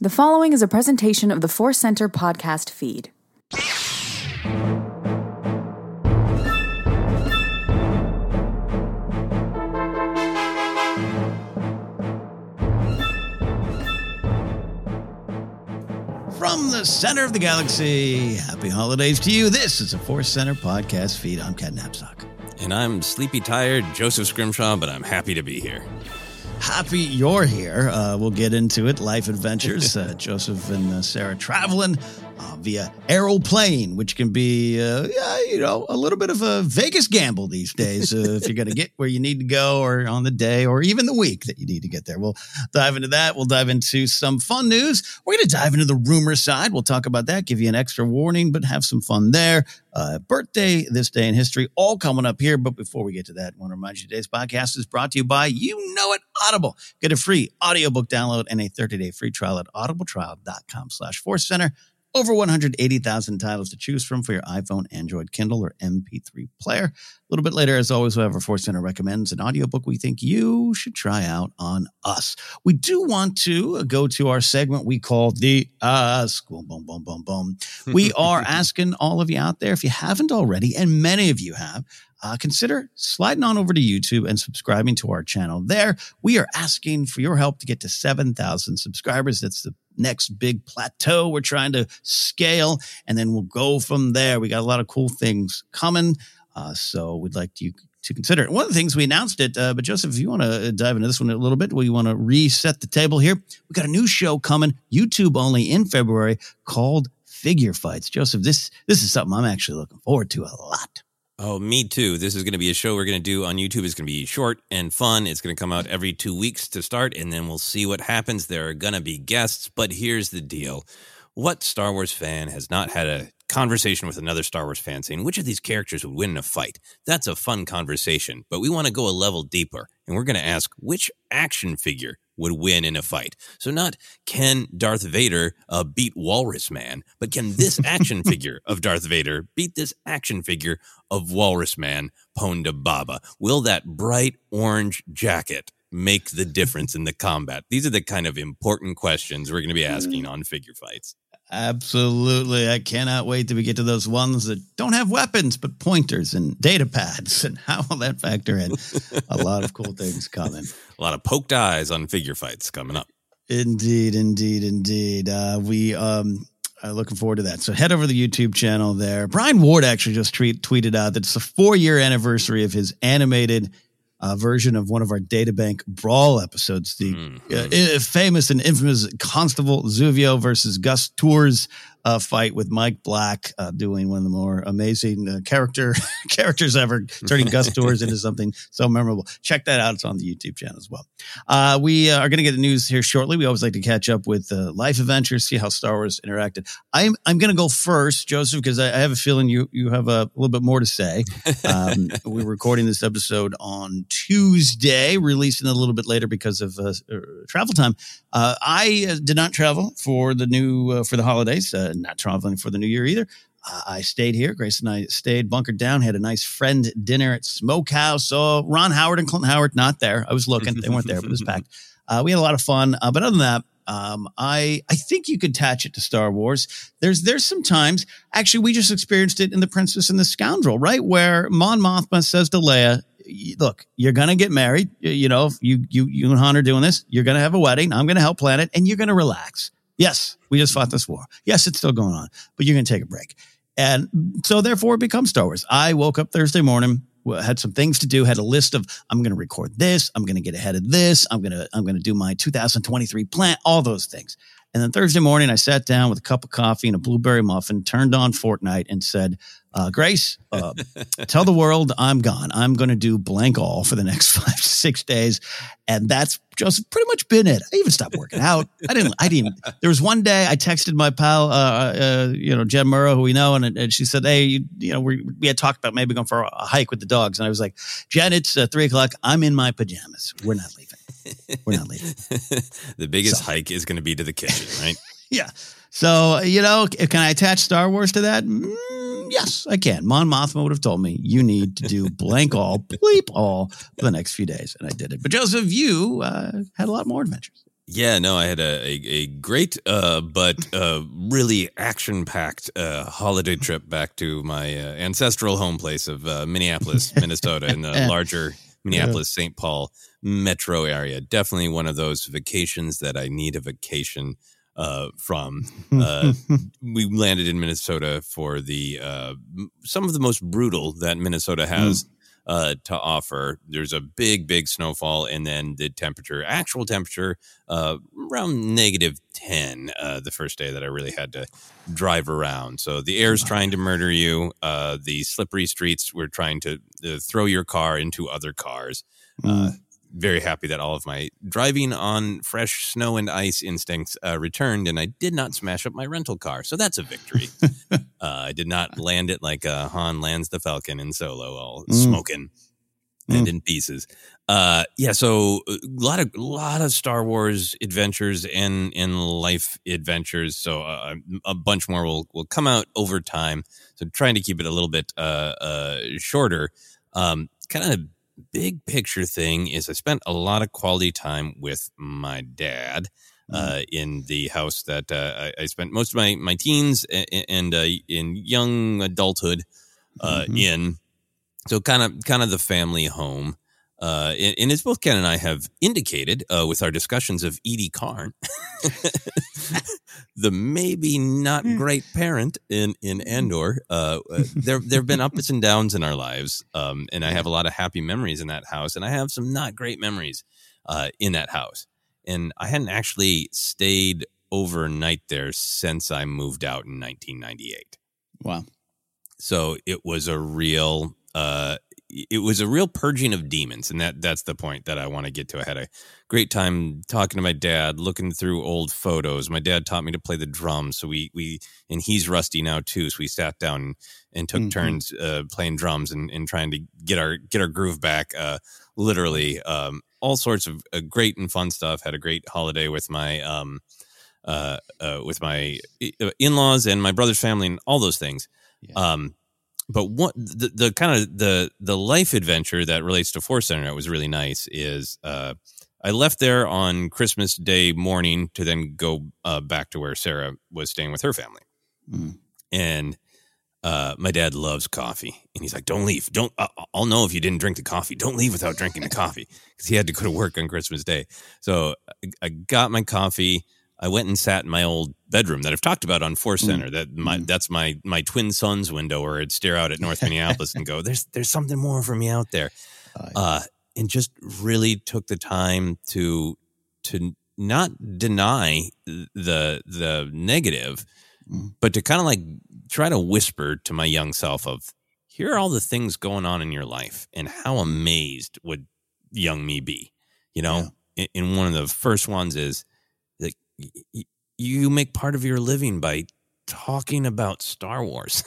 The following is a presentation of the Force Center podcast feed. From the center of the galaxy, happy holidays to you. This is a Force Center podcast feed. I'm Ken Napzok. And I'm sleepy tired, Joseph Scrimshaw, but I'm happy to be here. Happy you're here. Uh, we'll get into it. Life adventures. Uh, Joseph and uh, Sarah traveling uh, via aeroplane, which can be, uh, yeah, you know, a little bit of a Vegas gamble these days uh, if you're going to get where you need to go or on the day or even the week that you need to get there. We'll dive into that. We'll dive into some fun news. We're going to dive into the rumor side. We'll talk about that, give you an extra warning, but have some fun there. Uh, birthday, this day in history, all coming up here. But before we get to that, I want to remind you today's podcast is brought to you by You Know It Audible. Get a free audiobook download and a 30-day free trial at audibletrial.com slash force center. Over 180,000 titles to choose from for your iPhone, Android, Kindle, or MP3 player. A little bit later, as always, we have our Force Center recommends an audiobook we think you should try out on us. We do want to go to our segment we call the Ask. Boom, boom, boom, boom, boom. We are asking all of you out there, if you haven't already, and many of you have, uh, consider sliding on over to YouTube and subscribing to our channel. There, we are asking for your help to get to 7,000 subscribers. That's the next big plateau we're trying to scale, and then we'll go from there. We got a lot of cool things coming. Uh, so we'd like you to consider it. One of the things we announced it, uh, but Joseph, if you want to dive into this one a little bit, we want to reset the table here. We got a new show coming, YouTube only in February, called Figure Fights. Joseph, this this is something I'm actually looking forward to a lot. Oh, me too. This is going to be a show we're going to do on YouTube. It's going to be short and fun. It's going to come out every two weeks to start, and then we'll see what happens. There are going to be guests, but here's the deal. What Star Wars fan has not had a conversation with another Star Wars fan saying, which of these characters would win in a fight? That's a fun conversation, but we want to go a level deeper, and we're going to ask which action figure would win in a fight. So not can Darth Vader uh, beat Walrus Man, but can this action figure of Darth Vader beat this action figure of Walrus Man, Ponda Baba? Will that bright orange jacket make the difference in the combat? These are the kind of important questions we're going to be asking on figure fights. Absolutely. I cannot wait till we get to those ones that don't have weapons, but pointers and data pads. And how will that factor in? a lot of cool things coming. A lot of poked eyes on figure fights coming up. Indeed, indeed, indeed. Uh, we um, are looking forward to that. So head over to the YouTube channel there. Brian Ward actually just tweet, tweeted out that it's the four year anniversary of his animated uh, version of one of our databank brawl episodes, the mm-hmm. uh, famous and infamous Constable Zuvio versus Gus Tours uh, fight with Mike Black, uh, doing one of the more amazing uh, character characters ever, turning Gus Tours into something so memorable. Check that out; it's on the YouTube channel as well. Uh, we are going to get the news here shortly. We always like to catch up with Life Adventures, see how Star Wars interacted. I'm I'm going to go first, Joseph, because I, I, have a feeling you you have a little bit more to say. Um, we're recording this episode on Tuesday, releasing a little bit later because of travel time. I did not travel for the new for the holidays not traveling for the new year either. Uh, I stayed here. Grace and I stayed bunkered down, had a nice friend dinner at Smokehouse. So Ron Howard and Clinton Howard, not there. I was looking. They weren't there, but it was packed. Uh, we had a lot of fun. Uh, but other than that, um, I I think you could attach it to Star Wars. There's there's some times actually we just experienced it in the Princess and the Scoundrel, right? Where Mon Mothma says to Leia, "Look, you're gonna get married. You, you know, you you you and Han are doing this. You're gonna have a wedding. I'm gonna help plan it, and you're gonna relax." Yes, we just fought this war. Yes, it's still going on, but you're going to take a break. And so therefore it becomes Star Wars. I woke up Thursday morning, had some things to do, had a list of I'm going to record this, I'm going to get ahead of this, I'm going to I'm going to do my 2023 plan, all those things. And then Thursday morning, I sat down with a cup of coffee and a blueberry muffin, turned on Fortnite, and said, uh, Grace, uh, tell the world I'm gone. I'm going to do blank all for the next five to six days. And that's just pretty much been it. I even stopped working out. I didn't, I didn't, there was one day I texted my pal, uh, uh, you know, Jen Murrow, who we know, and, and she said, Hey, you, you know, we, we had talked about maybe going for a hike with the dogs. And I was like, Jen, it's uh, three o'clock. I'm in my pajamas. We're not leaving. We're not leaving. the biggest so. hike is going to be to the kitchen, right? yeah. So, you know, can I attach Star Wars to that? Mm, yes, I can. Mon Mothma would have told me you need to do blank all, bleep all for the next few days. And I did it. But Joseph, you uh, had a lot more adventures. Yeah, no, I had a, a, a great uh, but uh, really action packed uh, holiday trip back to my uh, ancestral home place of uh, Minneapolis, Minnesota, in the larger Minneapolis St. Paul metro area. Definitely one of those vacations that I need a vacation uh, from. Uh, we landed in Minnesota for the uh, some of the most brutal that Minnesota has mm. Uh, to offer. There's a big, big snowfall, and then the temperature, actual temperature, uh, around negative ten. Uh, the first day that I really had to drive around, so the air's trying to murder you. the slippery streets were trying to throw your car into other cars. Mm very happy that all of my driving on fresh snow and ice instincts uh, returned, and I did not smash up my rental car. So that's a victory. uh, I did not land it like uh, Han lands the Falcon in Solo, all mm. smoking. and in pieces. Uh, yeah, so a lot of lot of Star Wars adventures and and life adventures. So uh, a bunch more will will come out over time. So trying to keep it a little bit uh, uh shorter. Um, kind of big picture thing is I spent a lot of quality time with my dad. Uh, in the house that uh, I, I, spent most of my, my teens and, and uh, in young adulthood uh, mm-hmm. in. So kind of kind of the family home. Uh, and, and, as both Ken and I have indicated uh, with our discussions of Eedy Karn, the maybe not hmm. great parent in in Andor, uh, uh, there there have been ups and downs in our lives, um, and I have a lot of happy memories in that house, and I have some not great memories uh, in that house. And I hadn't actually stayed overnight there since I moved out in 1998. Wow! So it was a real uh, it was a real purging of demons and that that's the point that i want to get to i had a great time talking to my dad looking through old photos my dad taught me to play the drums so we we and he's rusty now too so we sat down and took mm-hmm. turns uh, playing drums and, and trying to get our get our groove back uh, literally um, all sorts of uh, great and fun stuff had a great holiday with my um, uh, uh, with my uh, in-laws and my brother's family and all those things yeah. um, but what the, the kind of the the life adventure that relates to Force Center that was really nice is uh, I left there on Christmas Day morning to then go uh, back to where Sarah was staying with her family, mm. and uh, my dad loves coffee, and he's like, "Don't leave. Don't. I'll know if you didn't drink the coffee. Don't leave without drinking the coffee," because he had to go to work on Christmas Day. So I got my coffee. I went and sat in my old bedroom that I've talked about on Force mm. Center. Mm. That my mm. that's my my twin son's window where I'd stare out at North Minneapolis and go, "There's there's something more for me out there," uh, and just really took the time to to not deny the the negative, mm. but to kind of like try to whisper to my young self of, "Here are all the things going on in your life, and how amazed would young me be?" You know, yeah. and one of the first ones is you make part of your living by talking about Star Wars,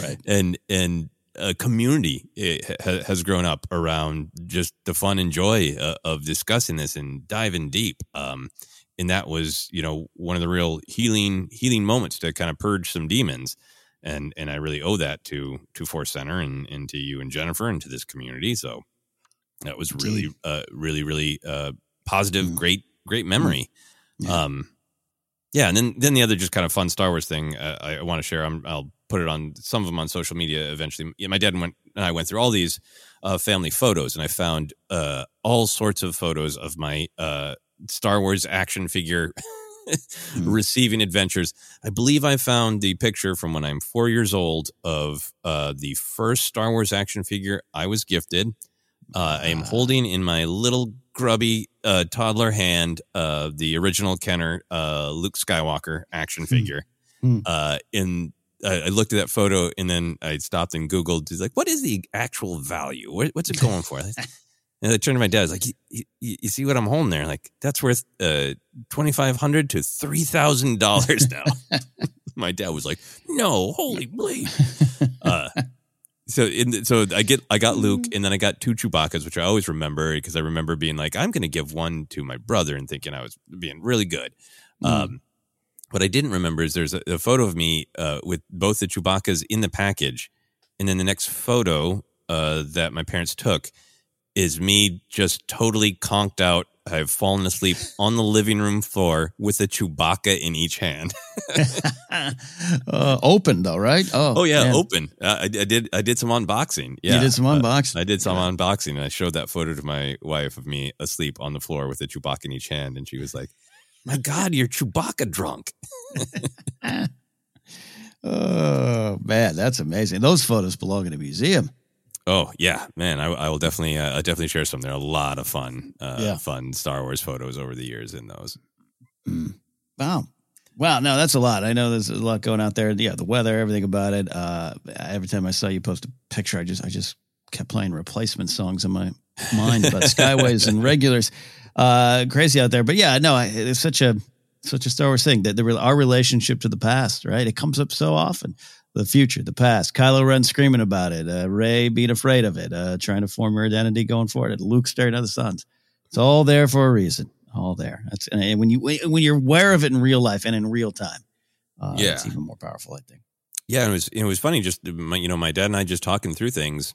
right? And and a community eh, has grown up around just the fun and joy uh, of discussing this and diving deep. Um, and that was, you know, one of the real healing healing moments to kind of purge some demons. And and I really owe that to to Force Center and, and to you and Jennifer and to this community. So that was really, uh, really, really uh, positive, mm. great, great memory. Mm. Yeah. Um, yeah, and then then the other just kind of fun Star Wars thing uh, I, I want to share. i will put it on some of them on social media eventually. My dad went and I went through all these uh, family photos, and I found uh, all sorts of photos of my uh, Star Wars action figure mm. receiving adventures. I believe I found the picture from when I'm four years old of uh, the first Star Wars action figure I was gifted. Uh, I am holding in my little grubby uh, toddler hand uh, the original Kenner uh, Luke Skywalker action hmm. figure. Mm. Uh, in I looked at that photo and then I stopped and Googled. He's like, "What is the actual value? What, what's it going for?" and I turned to my dad. I was like, you, you, see what I'm holding there? Like that's worth uh, twenty five hundred to three thousand dollars now." my dad was like, "No, holy bleed." So in, so I get I got Luke mm-hmm. and then I got two Chewbacca's, which I always remember because I remember being like, I'm going to give one to my brother and thinking I was being really good. Mm. Um, what I didn't remember is there's a, a photo of me uh, with both the Chewbacca's in the package, and then the next photo uh, that my parents took is me just totally conked out I've fallen asleep on the living room floor with a Chewbacca in each hand. uh, open though, right? Oh, oh yeah, man. open. Uh, I, I, did. I did some unboxing. Yeah, you did some unboxing. Uh, I did some yeah. unboxing, and I showed that photo to my wife of me asleep on the floor with a Chewbacca in each hand, and she was like, "My God, you're Chewbacca drunk." oh man, that's amazing. Those photos belong in a museum. Oh yeah, man! I, I will definitely, uh, definitely share some. There are a lot of fun, uh, yeah. fun Star Wars photos over the years in those. Mm. Wow, wow! No, that's a lot. I know there's a lot going out there. Yeah, the weather, everything about it. Uh, every time I saw you post a picture, I just, I just kept playing replacement songs in my mind about skyways and regulars. Uh, crazy out there, but yeah, no, it's such a such a Star Wars thing that the our relationship to the past, right? It comes up so often the future, the past. Kylo Ren screaming about it. Uh, Rey being afraid of it. Uh, trying to form her identity going forward. Luke staring at the suns. It's all there for a reason. All there. That's and when you when you're aware of it in real life and in real time, uh, Yeah. it's even more powerful. I think. Yeah, it was it was funny. Just my, you know, my dad and I just talking through things,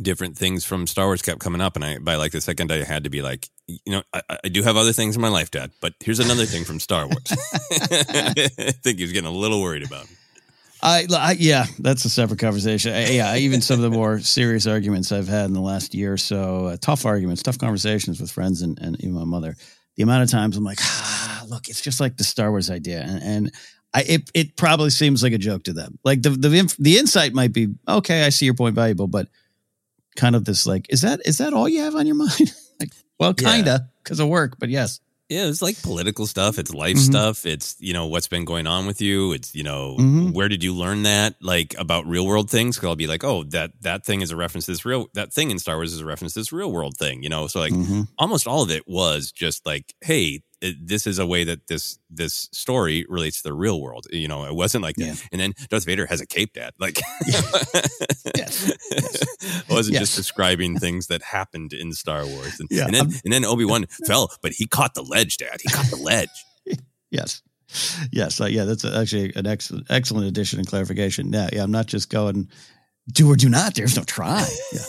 different things from Star Wars kept coming up, and I by like the second I had to be like, you know, I, I do have other things in my life, Dad, but here's another thing from Star Wars. I think he was getting a little worried about. I, I yeah, that's a separate conversation. Yeah, even some of the more serious arguments I've had in the last year or so, uh, tough arguments, tough conversations with friends and, and even my mother. The amount of times I'm like, ah, look, it's just like the Star Wars idea, and, and I it it probably seems like a joke to them. Like the the the insight might be okay. I see your point, valuable, but kind of this like, is that is that all you have on your mind? like, well, kinda because of work, but yes. Yeah, it's like political stuff. It's life Mhm. stuff. It's you know what's been going on with you. It's you know Mhm. where did you learn that like about real world things? Because I'll be like, oh, that that thing is a reference to this real that thing in Star Wars is a reference to this real world thing. You know, so like Mhm. almost all of it was just like, hey, it, this is a way that this this story relates to the real world. You know, it wasn't like, Yeah. and then Darth Vader has a cape, Dad. Like, Yes. it wasn't just describing things that happened in Star Wars. And, Yeah, and then I'm- and then Obi Wan fell, but he caught the ledge, Dad. He caught the ledge. Yes. Yes. Uh, yeah, that's actually an excellent, excellent addition and clarification. Yeah. Yeah. I'm not just going do or do not. There's no try. Yeah.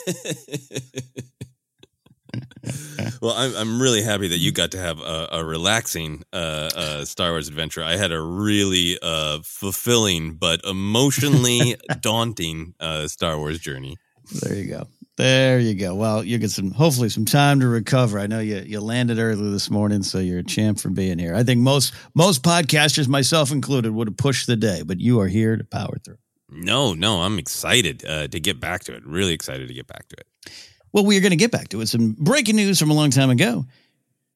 Well, I'm I'm really happy that you got to have a, a relaxing uh, uh, Star Wars adventure. I had a really uh, fulfilling but emotionally daunting uh, Star Wars journey. There you go. There you go. Well, you get some, hopefully, some time to recover. I know you you landed early this morning, so you're a champ for being here. I think most most podcasters, myself included, would have pushed the day, but you are here to power through. No, no, I'm excited uh, to get back to it. Really excited to get back to it. Well, we are going to get back to it. Some breaking news from a long time ago,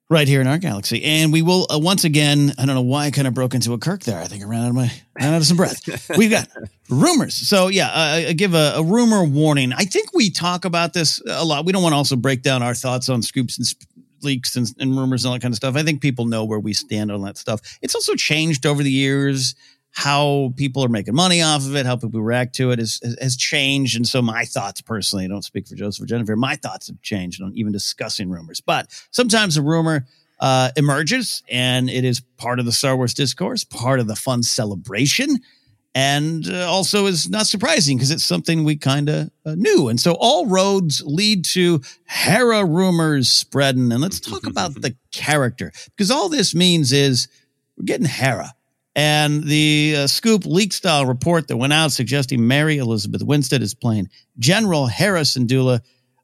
right here in our galaxy, and we will uh, once again. I don't know why I kind of broke into a Kirk there. I think I ran out of my ran out of some breath. We've got rumors. So yeah, uh, I give a, a rumor warning. I think we talk about this a lot. We don't want to also break down our thoughts on scoops and sp- leaks and, and rumors and all that kind of stuff. I think people know where we stand on that stuff. It's also changed over the years. How people are making money off of it, how people react to it has, has changed. And so my thoughts personally, I don't speak for Joseph or Jennifer, my thoughts have changed on even discussing rumors. But sometimes a rumor uh, emerges and it is part of the Star Wars discourse, part of the fun celebration and uh, also is not surprising because it's something we kind of uh, knew. And so all roads lead to Hera rumors spreading. And let's talk about the character because all this means is we're getting Hera. And the uh, scoop leak style report that went out suggesting Mary Elizabeth Winstead is playing General Hera Syndulla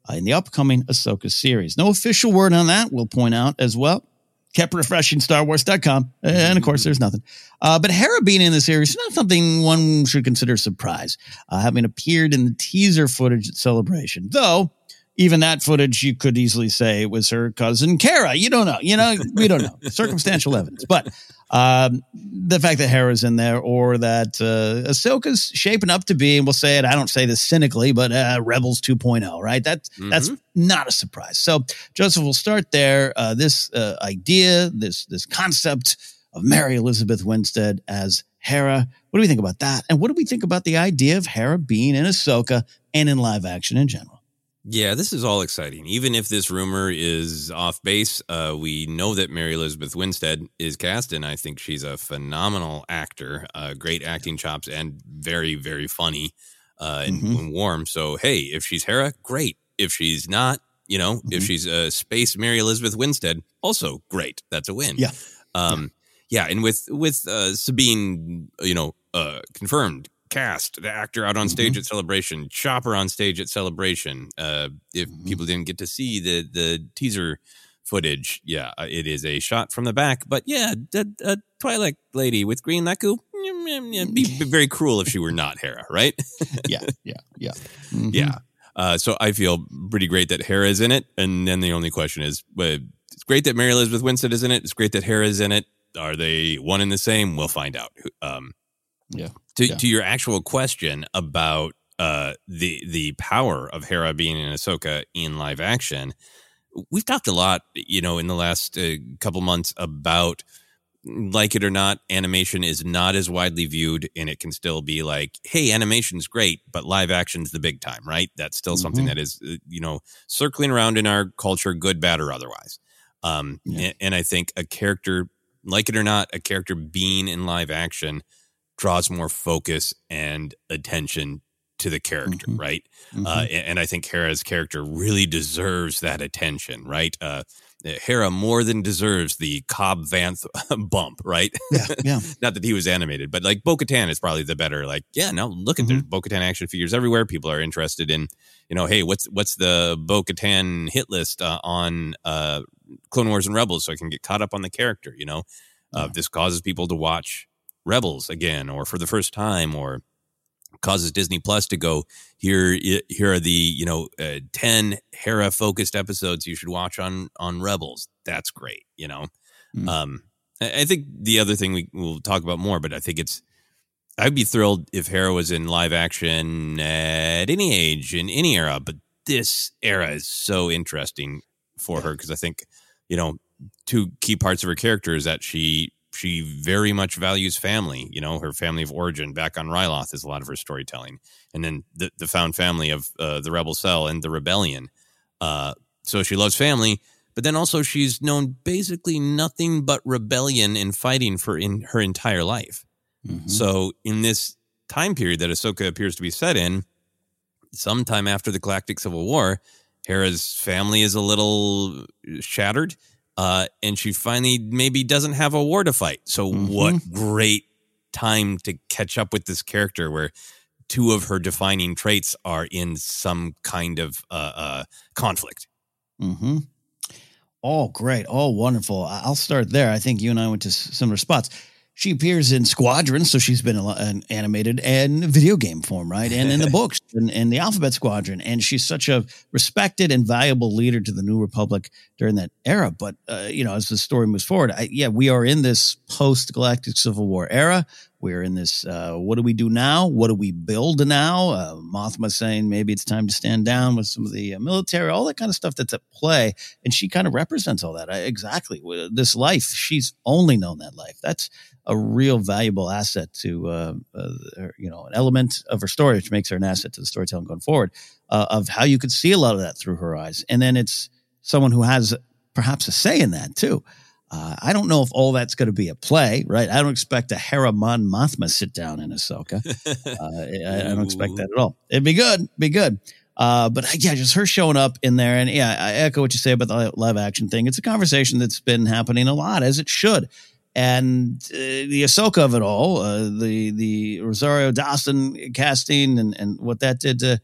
uh, in the upcoming Ahsoka series. No official word on that, we'll point out as well. Kept refreshing StarWars.com. And of course, there's nothing. Uh, but Hera being in the series is not something one should consider a surprise, uh, having appeared in the teaser footage at Celebration. Though, even that footage, you could easily say it was her cousin Kara. You don't know. You know, we don't know. Circumstantial evidence. But um, the fact that Hera's in there or that uh, Ahsoka's shaping up to be, and we'll say it, I don't say this cynically, but uh, Rebels 2.0, right? That's, that's not a surprise. So, Joseph, we'll start there. Uh, this uh, idea, this, this concept of Mary Elizabeth Winstead as Hera. What do we think about that? And what do we think about the idea of Hera being in Ahsoka and in live action in general? Yeah, this is all exciting. Even if this rumor is off base, uh, we know that Mary Elizabeth Winstead is cast, and I think she's a phenomenal actor, uh, great acting chops, and very, very funny uh, and, Mhm. warm. So, hey, if she's Hera, great. If she's not, you know, if Mhm. she's a Space Mary Elizabeth Winstead, also great. That's a win. Yeah. Um, yeah. and with with uh, Sabine, you know, uh, confirmed cast the actor out on stage at Celebration, Chopper on stage at Celebration. Uh, if people didn't get to see the the teaser footage, yeah, uh, it is a shot from the back. But yeah, the, a Twi'lek lady with green lekku. It'd be very cruel if she were not Hera, right? yeah, yeah, yeah. Mhm. Yeah. Uh, so I feel pretty great that Hera is in it. And then the only question is, uh, it's great that Mary Elizabeth Winstead is in it. It's great that Hera is in it. Are they one and the same? We'll find out. Um, Yeah. to, Yeah. to your actual question about uh, the the power of Hera being in Ahsoka in live action, we've talked a lot, you know, in the last uh, couple months about like it or not, animation is not as widely viewed, and it can still be like, hey, animation's great, but live action's the big time, right? That's still something Mhm. that is, uh, you know, circling around in our culture, good, bad, or otherwise. Um, Yeah. and, and I think a character, like it or not, a character being in live action draws more focus and attention to the character, Mhm. right? Mhm. Uh, and, I think Hera's character really deserves that attention, right? Uh, Hera more than deserves the Cobb Vanth bump, right? yeah, yeah. Not that he was animated, but like Bo Katan is probably the better. Like, yeah, now look at there's Bo Katan action figures everywhere. People are interested in, you know, hey, what's what's the Bo Katan hit list uh, on uh, Clone Wars and Rebels, so I can get caught up on the character. You know, uh, this causes people to watch Rebels again, or for the first time, or causes Disney Plus to go here. Here are the you know uh, ten Hera focused episodes you should watch on on Rebels. That's great. You know, Mm. um, I I think the other thing we will talk about more, but I think it's. I'd be thrilled if Hera was in live action at any age in any era, but this era is so interesting for her because I think you know two key parts of her character is that she she very much values family. You know, her family of origin back on Ryloth is a lot of her storytelling, and then the the found family of uh, the Rebel Cell and the Rebellion. Uh, so she loves family, but then also she's known basically nothing but rebellion and fighting for in her entire life. Mhm. So in this time period that Ahsoka appears to be set in, sometime after the Galactic Civil War, Hera's family is a little shattered, uh, and she finally maybe doesn't have a war to fight. So what great time to catch up with this character where two of her defining traits are in some kind of uh, uh, conflict. Mm-hmm. Oh, great. Oh, wonderful. I'll start there. I think you and I went to similar spots. She appears in Squadron, so she's been a an animated and video game form, right? And in the books and in the Alphabet Squadron. And she's such a respected and valuable leader to the New Republic during that era. But, uh, you know, as the story moves forward, I, yeah, we are in this post Galactic Civil War era. We're in this, uh, what do we do now? What do we build now? Uh, Mothma saying maybe it's time to stand down with some of the uh, military, all that kind of stuff that's at play. And she kind of represents all that. I, exactly. This life, she's only known that life. That's a real valuable asset to, uh, uh, you know, an element of her story, which makes her an asset to the storytelling going forward, uh, of how you could see a lot of that through her eyes. And then it's someone who has perhaps a say in that too. Uh, I don't know if all that's going to be a play, right? I don't expect a Hera Mon Mothma sit down in Ahsoka. Uh, I, I don't expect that at all. It'd be good, be good. Uh, but yeah, just her showing up in there, and yeah, I echo what you say about the live action thing. It's a conversation that's been happening a lot, as it should. And uh, the Ahsoka of it all, uh, the the Rosario Dawson casting, and and what that did to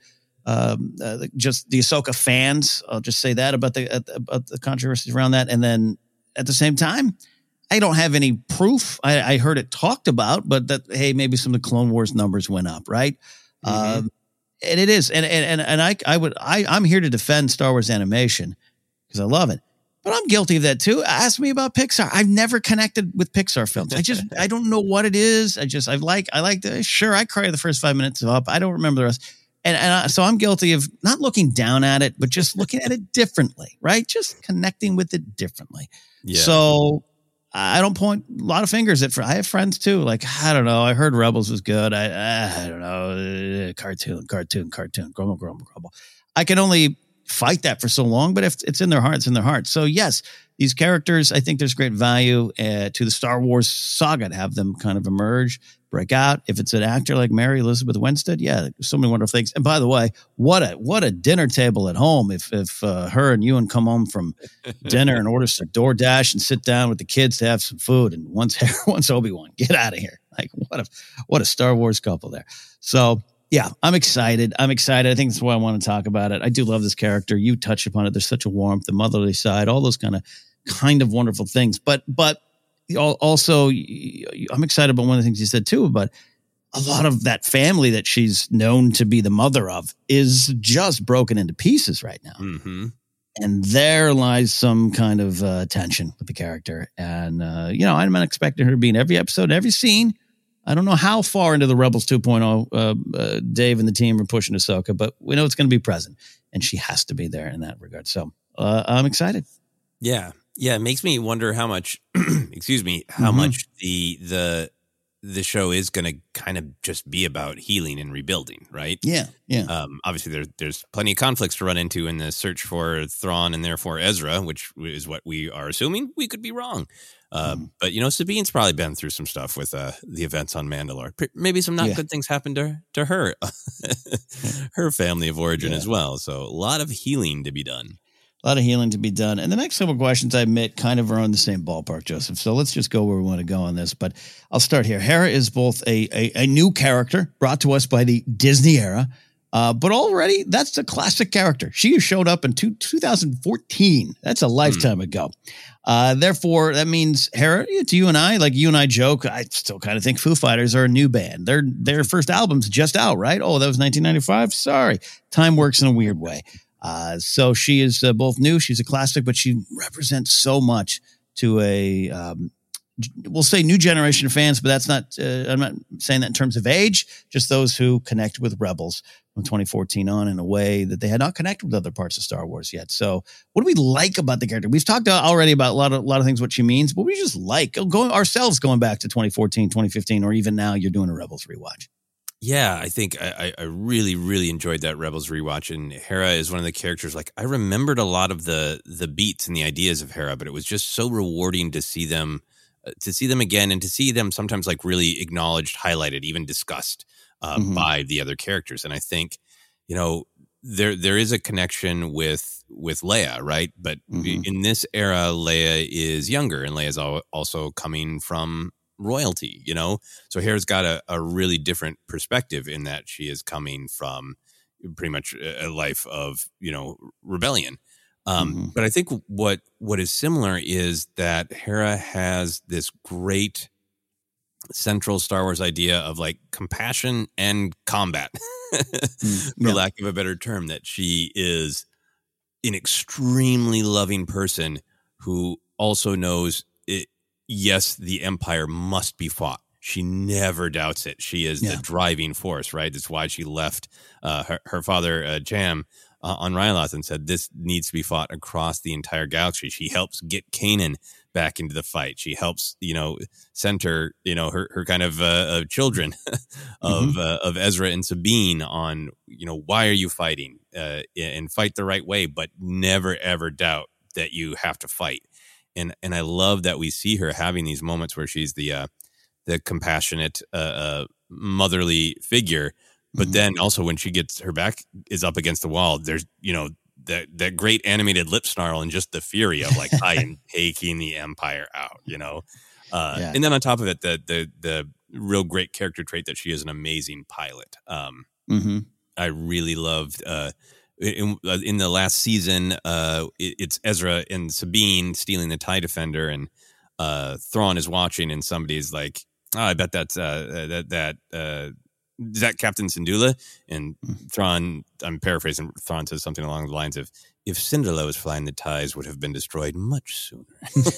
um, uh, just the Ahsoka fans. I'll just say that about the about the controversies around that, and then at the same time, I don't have any proof. I, I heard it talked about, but that hey, maybe some of the Clone Wars numbers went up, right? Um, and it is, and and and, and I I would I I'm here to defend Star Wars animation because I love it. But I'm guilty of that too. Ask me about Pixar. I've never connected with Pixar films. I just I don't know what it is. I just I like I like the sure I cry the first five minutes of up. I don't remember the rest. And, and I, so I'm guilty of not looking down at it, but just looking at it differently, right? Just connecting with it differently. Yeah. So I don't point a lot of fingers at. I have friends too. Like I don't know. I heard Rebels was good. I I don't know. Uh, Cartoon, cartoon, cartoon. Grumble, grumble, grumble. I can only fight that for so long, but if it's in their hearts, in their hearts. So yes, these characters. I think there's great value uh, to the Star Wars saga to have them kind of emerge, break out. If it's an actor like Mary Elizabeth Winstead, yeah, so many wonderful things. And by the way, what a what a dinner table at home. If if uh, her and Ewan come home from dinner and order some DoorDash and sit down with the kids to have some food, and once once Obi Wan, get out of here. Like what a what a Star Wars couple there. So yeah, I'm excited. I'm excited. I think that's why I want to talk about it. I do love this character. You touched upon it. There's such a warmth, the motherly side, all those kind of kind of wonderful things. But but also, I'm excited about one of the things you said too. But a lot of that family that she's known to be the mother of is just broken into pieces right now. hmm And there lies some kind of uh, tension with the character. And, uh, you know, I'm not expecting her to be in every episode, every scene. I don't know how far into the Rebels 2.0 uh, uh, Dave and the team are pushing Ahsoka, but we know it's going to be present. And she has to be there in that regard. So uh, I'm excited. Yeah. Yeah, it makes me wonder how much, excuse me, how Mhm. much the the the show is going to kind of just be about healing and rebuilding, right? Yeah, yeah. Um, obviously, there, there's plenty of conflicts to run into in the search for Thrawn and therefore Ezra, which is what we are assuming. We could be wrong. Uh, Mm-hmm. But, you know, Sabine's probably been through some stuff with uh, the events on Mandalore. Maybe some not Yeah. good things happened to, to her, her family of origin Yeah. as well. So, a lot of healing to be done. A lot of healing to be done. And the next couple questions, I admit, kind of are on the same ballpark, Joseph. So let's just go where we want to go on this. But I'll start here. Hera is both a, a, a new character brought to us by the Disney era, uh, but already that's a classic character. She showed up in two, 2014. That's a lifetime ago. Uh, therefore, that means Hera, to you and I, like you and I joke, I still kind of think Foo Fighters are a new band. Their their first album's just out, right? Oh, that was 1995. Sorry, time works in a weird way. Uh, so she is uh, both new. She's a classic, but she represents so much to a, um, we'll say new generation of fans, but that's not, uh, I'm not saying that in terms of age, just those who connect with Rebels from 2014 on in a way that they had not connected with other parts of Star Wars yet. So what do we like about the character? We've talked already about a lot of, a lot of things, what she means, but we just like going ourselves going back to 2014, 2015, or even now you're doing a Rebels rewatch. Yeah, I think I, I really, really enjoyed that Rebels rewatch, and Hera is one of the characters. Like I remembered a lot of the the beats and the ideas of Hera, but it was just so rewarding to see them, uh, to see them again, and to see them sometimes like really acknowledged, highlighted, even discussed uh, Mhm. by the other characters. And I think, you know, there there is a connection with with Leia, right? But Mhm. in this era, Leia is younger, and Leia's al- also coming from royalty, you know? So Hera's got a, a really different perspective in that she is coming from pretty much a life of, you know, rebellion. Um, Mhm. But I think what what is similar is that Hera has this great central Star Wars idea of like compassion and combat, for yeah. lack of a better term, that she is an extremely loving person who also knows it, yes, the empire must be fought. She never doubts it. She is Yeah. the driving force, right? That's why she left uh, her, her father, uh, Cham, uh, on Ryloth and said, This needs to be fought across the entire galaxy. She helps get Kanan back into the fight. She helps, you know, center, you know, her, her kind of uh, of children of uh, of Ezra and Sabine on, you know, why are you fighting uh, and fight the right way, but never ever doubt that you have to fight. And and I love that we see her having these moments where she's the uh, the compassionate, uh, uh, motherly figure, but Mhm. then also when she gets her back is up against the wall, there's you know that that great animated lip snarl and just the fury of like I am taking the empire out, you know. Uh, Yeah. And then on top of it, the the the real great character trait that she is an amazing pilot. Um, Mm-hmm. I really loved uh, in, uh, in the last season. Uh, it, it's Ezra and Sabine stealing the Tie Defender, and uh, Thrawn is watching, and somebody's like, oh, "I bet that's uh, that that uh, is that Captain Syndulla." And Thrawn, I'm paraphrasing. Thrawn says something along the lines of, "If Syndulla was flying, the ties would have been destroyed much sooner."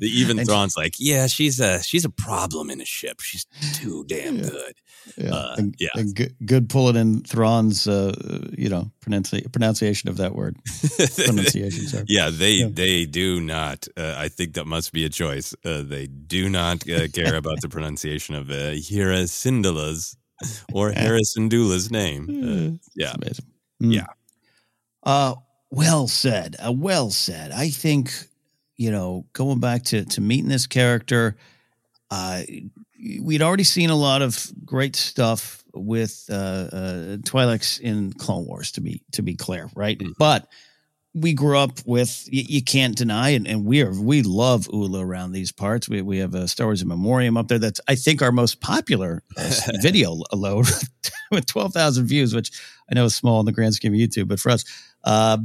Even And- Thrawn's like, "Yeah, she's a she's a problem in a ship. She's too damn Yeah. good." Yeah, Uh, and, yeah. and good, good pulling in Thrawn's, uh, you know, pronunci- pronunciation of that word. Pronunciation, sorry. Yeah, they Yeah. they do not. Uh, I think that must be a choice. Uh, they do not uh, care about the pronunciation of uh, Hera Syndulla's or Hera Syndulla's name. Uh, yeah. Mm. Uh, well said. Uh, well said. I think, you know, going back to, to meeting this character, uh, we'd already seen a lot of great stuff with uh, uh, Twi'leks in Clone Wars, to be to be clear, right? Mhm. But we grew up with you, you can't deny and, and we are we love Oola around these parts. We we have a Star Wars in Memoriam up there that's I think our most popular video load with twelve thousand views, which I know is small in the grand scheme of YouTube, but for us, uh,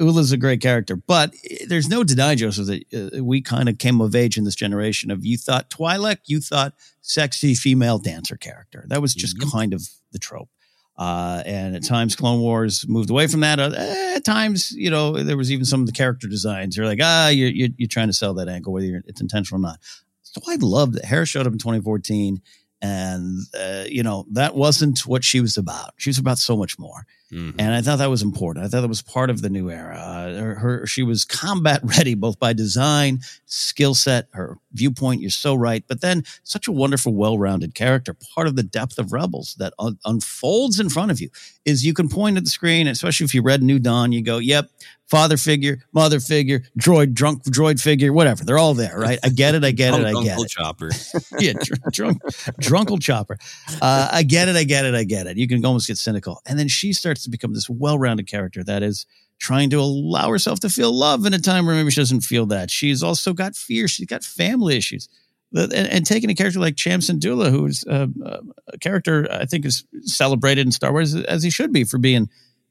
Oola's a great character. But eh, there's no denying, Joseph, that uh, we kind of came of age in this generation of you thought Twi'lek, you thought sexy female dancer character. That was just Mhm. kind of the trope. Uh, and at times, Clone Wars moved away from that. Uh, at times, you know, there was even some of the character designs. You're like, ah, you're, you're, you're trying to sell that angle, whether you're, it's intentional or not. So I loved that Harris showed up in 2014, and uh, you know that wasn't what she was about. She was about so much more. Mhm. And I thought that was important. I thought that was part of the new era. Uh, her, her, she was combat ready, both by design, skill set, her viewpoint. You're so right. But then such a wonderful, well-rounded character. Part of the depth of Rebels that un- unfolds in front of you is you can point at the screen, especially if you read New Dawn, you go, "Yep, father figure, mother figure, droid, drunk droid figure, whatever. They're all there, right? I get it. I get it. I get Uncle it. Chopper. yeah, dr- drunk, drunkle chopper. Uh, I get it. I get it. I get it. You can almost get cynical. And then she starts to become this well-rounded character that is trying to allow herself to feel love in a time where maybe she doesn't feel that. She's also got fear. She's got family issues. And, and taking a character like Cham Syndulla, who's uh, uh, a character I think is celebrated in Star Wars as he should be for being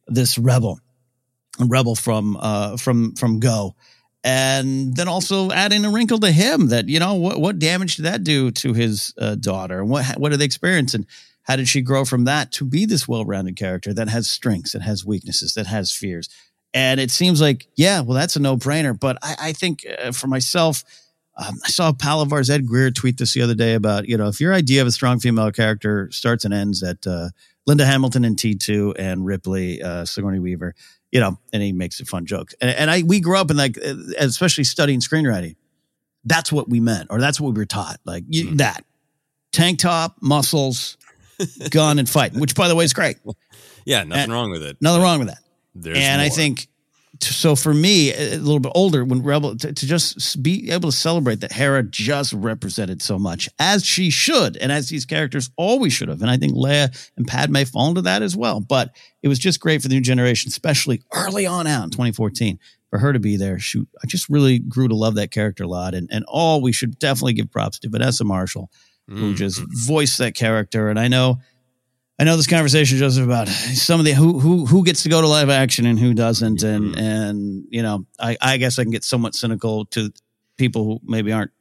this rebel, rebel from uh, from from Go, and then also adding a wrinkle to him that you know what what damage did that do to his uh, daughter and what what did they experience and how did she grow from that to be this well-rounded character that has strengths that has weaknesses that has fears and it seems like yeah well that's a no-brainer but i, I think uh, for myself um, I saw Palavar's Ed Greer tweet this the other day about, you know, if your idea of a strong female character starts and ends at uh, Linda Hamilton in T2 and Ripley, uh, Sigourney Weaver, you know, and he makes a fun joke. And, and I, we grew up in like, uh, especially studying screenwriting. That's what we meant, or that's what we were taught. Like you, that tank top, muscles, gun, and fight, which by the way is great. Yeah, nothing And- wrong with it. Nothing wrong with that. There's and I think so for me, a a little bit older, when Rebel to, to just be able to celebrate that Hera just represented so much as she should, and as these characters always should have. And I think Leia and Padme fall into that as well. But it was just great for the new generation, especially early on out in 2014. For her to be there, shoot, I just really grew to love that character a lot. And and all we should definitely give props to Vanessa Marshall, who Mhm. just voiced that character. And I know I know this conversation, Joseph, about some of the who who who gets to go to live action and who doesn't, and and you know, I I guess I can get somewhat cynical to people who maybe aren't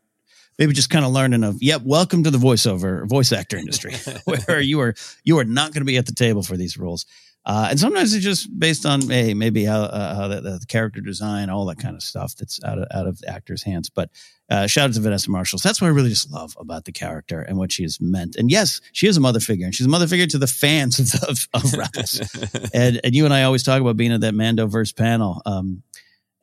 maybe just kind of learning of yep, welcome to the voiceover voice actor industry, where you are you are not going to be at the table for these roles. Uh, and sometimes it's just based on hey, maybe how, uh, how the, the character design, all that kind of stuff that's out of out of the actor's hands. But uh, shout out to Vanessa Marshall. So that's what I really just love about the character and what she has meant. And yes, she is a mother figure, and she's a mother figure to the fans of, of, of Rebels. and and you and I always talk about being at that Mandoverse panel um,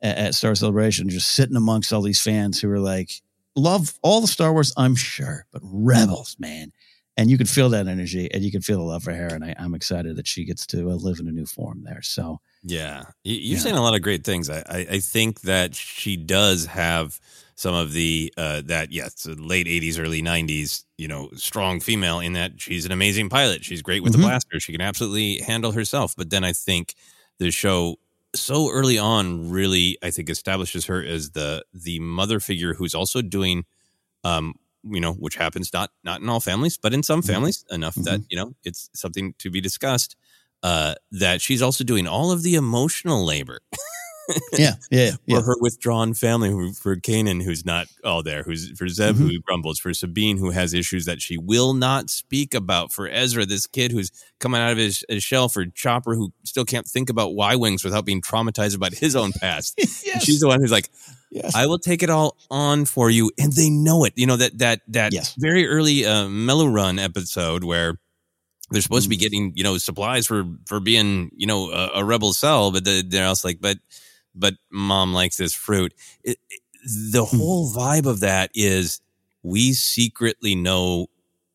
at, at Star Celebration, just sitting amongst all these fans who are like, love all the Star Wars, I'm sure, but Rebels, man. And you can feel that energy, and you can feel the love for her. And I, I'm excited that she gets to uh, live in a new form there. So Yeah, You- you're Yeah. saying a lot of great things. I, I, think that she does have some of the uh, that yes, the late '80s, early '90s, you know, strong female in that she's an amazing pilot. She's great with Mhm. the blaster. She can absolutely handle herself. But then I think the show so early on really, I think, establishes her as the the mother figure who's also doing, um, you know, which happens not not in all families, but in some Mhm. families enough that you know it's something to be discussed uh, that she's also doing all of the emotional labor yeah, yeah, yeah. for her withdrawn family, who, for Kanan, who's not all there, who's for Zeb, Mhm. who grumbles, for Sabine, who has issues that she will not speak about, for Ezra, this kid who's coming out of his, his shell, for Chopper, who still can't think about Y Wings without being traumatized about his own past. Yes. She's the one who's like, yes. I will take it all on for you, and they know it. You know that that that Yes. very early uh, meiloorun episode where they're supposed to be Mm. getting you know supplies for for being you know a, a rebel cell, but they- they're also like, but but mom likes this fruit. It, it- the Hmm. whole vibe of that is we secretly know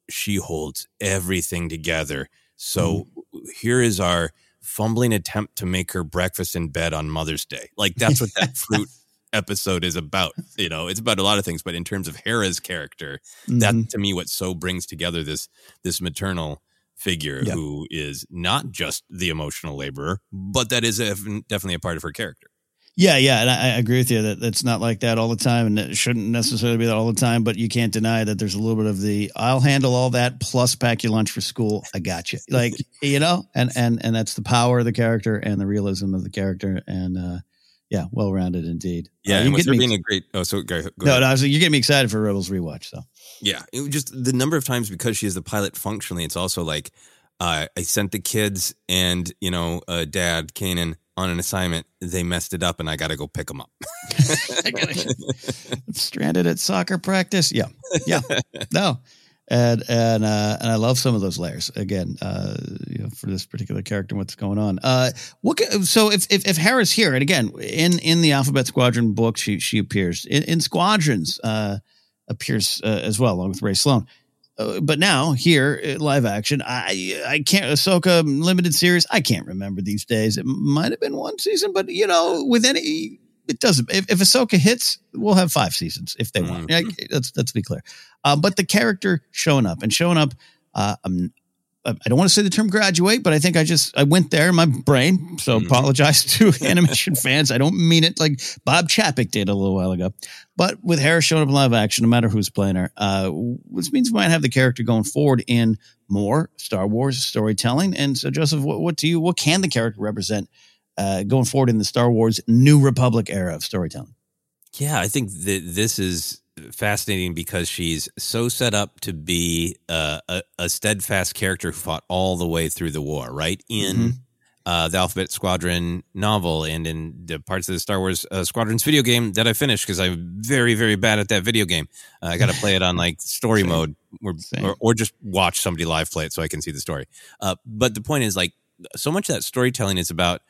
she holds everything together. So Hmm. here is our fumbling attempt to make her breakfast in bed on Mother's Day. Like that's what that fruit episode is about. You know, it's about a lot of things, but in terms of Hera's character, that Mhm. to me what so brings together this this maternal figure Yeah. who is not just the emotional laborer, but that is a, definitely a part of her character. Yeah, yeah, and I, I agree with you that it's not like that all the time, and it shouldn't necessarily be that all the time. But you can't deny that there's a little bit of the "I'll handle all that plus pack your lunch for school." I got you, like you know, and and and that's the power of the character and the realism of the character, and uh yeah, well rounded indeed. Yeah, uh, and you with get her me, being a great oh, so go, go no, ahead. no, I was like, you get me excited for Rebels rewatch. So Yeah, it was just the number of times because she is the pilot functionally. It's also like uh, I sent the kids and you know uh, Dad Kanan on an assignment. They messed it up, and I got to go pick them up. I gotta- stranded at soccer practice. Yeah, yeah, no. And and uh, and I love some of those layers again. Uh, you know, for this particular character, what's going on? Uh, what? So if if if Hera's here, and again in in the Alphabet Squadron book, she she appears in, in Squadrons, uh, appears uh, as well along with Rae Sloane. Uh, but now here, live action, I I can't Ahsoka limited series. I can't remember these days. It might have been one season, but you know, with any it doesn't. If, if Ahsoka hits, we'll have five seasons if they want. Mm-hmm. Let's let's be clear. Um, but the character showing up and showing up, uh, I'm, I don't want to say the term graduate, but I think I just I went there in my brain. So Mhm. apologize to animation fans. I don't mean it like Bob Chapek did a little while ago. But with Hera showing up in live action, no matter who's playing her, uh, which means we might have the character going forward in more Star Wars storytelling. And so, Joseph, what, what do you? What can the character represent uh, going forward in the Star Wars New Republic era of storytelling? Yeah, I think that this is fascinating because she's so set up to be uh, a, a steadfast character who fought all the way through the war, right? In Mhm. uh, the Alphabet Squadron novel and in the parts of the Star Wars uh, Squadrons video game that I finished because I'm very, very bad at that video game. Uh, I got to play it on like story Same. mode or, or, or just watch somebody live play it so I can see the story. Uh, but the point is, like, so much of that storytelling is about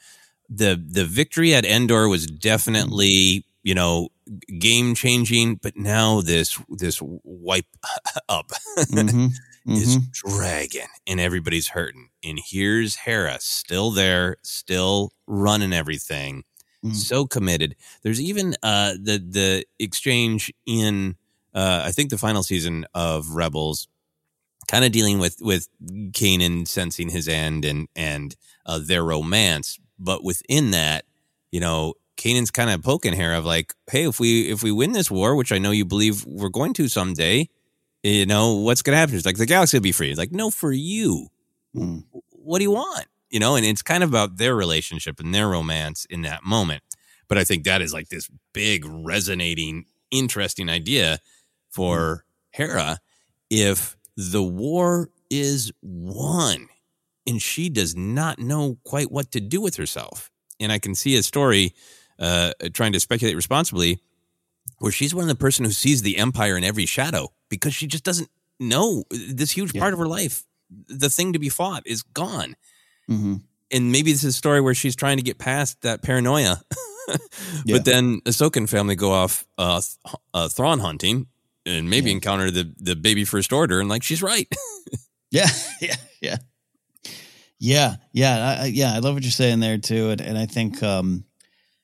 the the victory at Endor was definitely you know game changing, but now this this wipe up Mhm. is Mhm. dragging and everybody's hurting. And here's Hera still there, still running everything, Mm. so committed. There's even uh, the the exchange in uh, I think the final season of Rebels, kind of dealing with with Kanan sensing his end and and uh, their romance, but within that, you know. Kanan's kind of poking Hera of like, hey, if we if we win this war, which I know you believe we're going to someday, you know, what's going to happen? It's like the galaxy will be free. It's like, no, for you. Mm. What do you want? You know, and it's kind of about their relationship and their romance in that moment. But I think that is like this big, resonating, interesting idea for Hera. If the war is won and she does not know quite what to do with herself, and I can see a story uh, trying to speculate responsibly where she's one of the person who sees the empire in every shadow because she just doesn't know this huge Yeah. part of her life. The thing to be fought is gone. Mhm. And maybe this is a story where she's trying to get past that paranoia. Yeah. But then Ahsoka and family go off uh, uh, Thrawn hunting and maybe Yeah. encounter the, the baby first order. And like, she's right. Yeah, yeah, yeah, yeah, yeah, I, yeah. I love what you're saying there too, and, and I think um,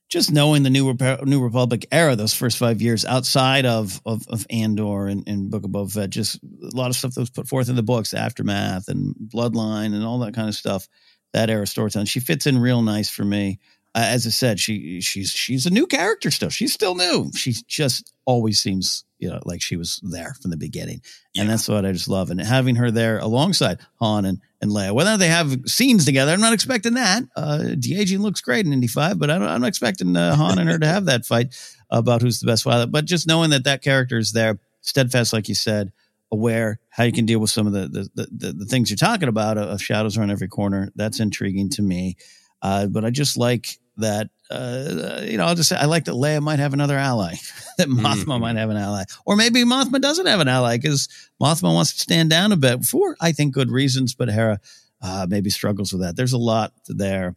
just knowing the new Rep- New Republic era, those first five years outside of of, of Andor and, and Book of Boba just a lot of stuff that was put forth in the books, aftermath and Bloodline and all that kind of stuff. That era storytelling, she fits in real nice for me. Uh, as I said, she she's she's a new character still. She's still new. She just always seems you know like she was there from the beginning, and that's what I just love. And having her there alongside Han and and Leia, whether they have scenes together, I'm not expecting that. Uh, De aging looks great in Indy Five, but I don't, I'm not expecting uh, Han and her to have that fight about who's the best father. But just knowing that that character is there, steadfast, like you said, aware how you can deal with some of the the, the, the, the things you're talking about of shadows around every corner. That's intriguing to me. Uh, but I just like that. Uh, you know, I'll just say I like that Leia might have another ally, that Mothma Mhm. might have an ally, or maybe Mothma doesn't have an ally because Mothma wants to stand down a bit for I think good reasons, but Hera uh, maybe struggles with that. There's a lot there. And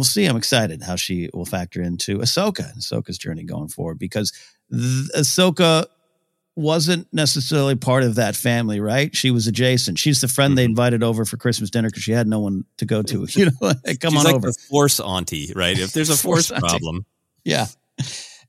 we'll see. I'm excited how she will factor into Ahsoka and Ahsoka's journey going forward because th- Ahsoka wasn't necessarily part of that family, right? She was adjacent. She's the friend they Mhm. invited over for Christmas dinner because she had no one to go to. You know, come She's on like over. the force auntie, right? If there's a Force force, problem, Yeah.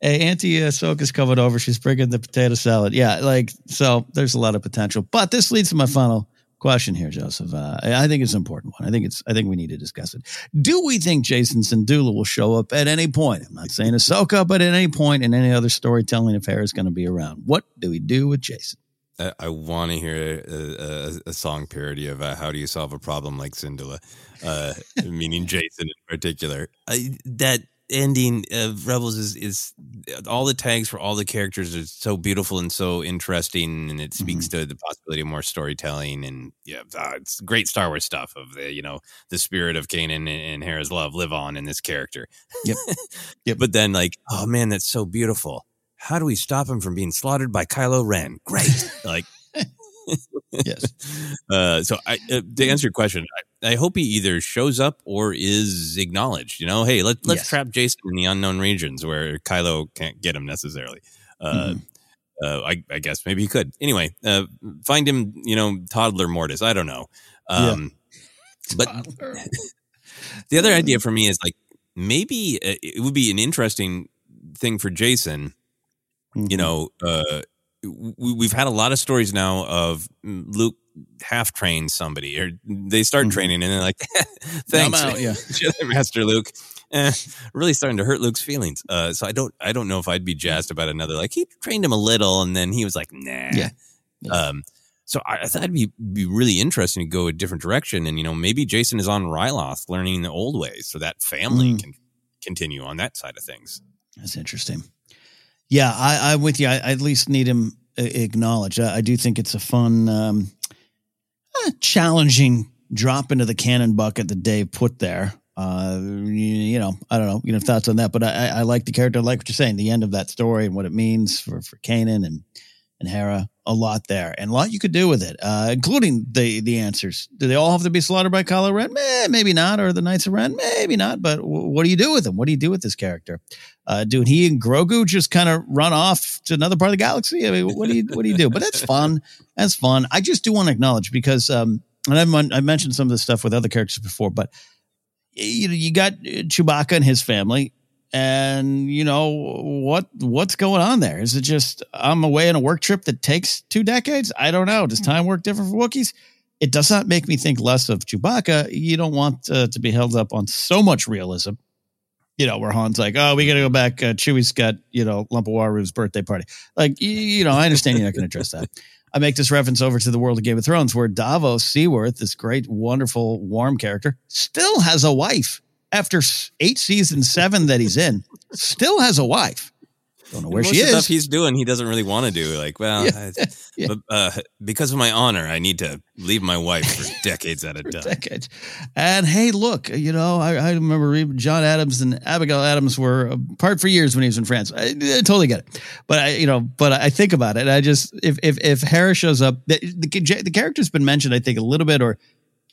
Hey, Auntie Ahsoka's coming over. She's bringing the potato salad. Yeah, like, so there's a lot of potential. But this leads to my final question here, Joseph. Uh, I think it's an important one. I think it's, I think we need to discuss it. Do we think Jacen Syndulla will show up at any point? I'm not saying Ahsoka, but at any point in any other storytelling affair is going to be around. What do we do with Jacen? I, I want to hear a, a, a song parody of uh, "How Do You Solve a Problem Like Syndulla," uh, meaning Jacen in particular. I, that ending of Rebels is is all the tags for all the characters are so beautiful and so interesting, and it speaks to the possibility of more storytelling. And yeah, it's great Star Wars stuff of the you know the spirit of Kanan and, and Hera's love live on in this character. Yep. Yep. But then like, oh man, that's so beautiful. How do we stop him from being slaughtered by Kylo Ren? Great. like yes. Uh, so I, uh, to answer your question, I, hope he either shows up or is acknowledged. You know, hey, let, let's yes. trap Jacen in the unknown regions where Kylo can't get him necessarily. Uh, mm-hmm. Uh, I, I, guess maybe he could. Anyway, uh, find him, you know, toddler Mortis. I don't know. Um, yeah. But the other idea for me is like maybe uh, it would be an interesting thing for Jacen. Mm-hmm. You know, uh, we, have had a lot of stories now of Luke half train somebody, or they start mm-hmm. training and they're like, "Thanks, out, yeah, Master Luke." Eh, really starting to hurt Luke's feelings. Uh, so I don't, I don't know if I'd be jazzed about another. Like he trained him a little, and then he was like, "Nah." Yeah. yeah. Um, so I, I, thought it'd be be really interesting to go a different direction, and you know, maybe Jacen is on Ryloth learning the old ways, so that family mm. can continue on that side of things. That's interesting. Yeah, I, am with you. I, I, at least need him uh, acknowledged. I, I, do think it's a fun, um, uh, challenging drop into the canon bucket that Dave put there. Uh, you, you, know, I don't know, you know, thoughts on that, but I, I like the character. I like what you're saying, the end of that story and what it means for, for Kanan and, and Hera. A lot there and a lot you could do with it, uh, including the the answers. Do they all have to be slaughtered by Kylo Ren? Eh, maybe not. Or the Knights of Ren? Maybe not. But w- what do you do with them? What do you do with this character? Uh, do he and Grogu just kind of run off to another part of the galaxy? I mean, what do you what do you do? But that's fun. That's fun. I just do want to acknowledge because, um, and I've, I mentioned some of this stuff with other characters before, but you know, you got Chewbacca and his family and you know what what's going on there? Is it just i'm away on a work trip that takes two decades? I don't know. Does time work different for wookiees? It does not make me think less of chewbacca. You don't want uh, to be held up on so much realism. You know where han's like oh we gotta go back uh, chewie's got you know Lumpawaroo's birthday party. Like you, you know i understand you're not gonna address that. I make this reference over to the world of game of thrones where davos seaworth this great wonderful warm character still has a wife after eight seasons, seven that he's in, still has a wife. Don't know where Most she is. Stuff he's doing, he doesn't really want to do. Like, well, yeah. I, yeah. But, uh, because of my honor, I need to leave my wife for decades at a time. decades. And hey, look, you know, I, I remember John Adams and Abigail Adams were apart for years when he was in France. I, I, totally get it, but I, you know, but I think about it. I just if if if Harris shows up, the, the, the character's been mentioned, I think a little bit, or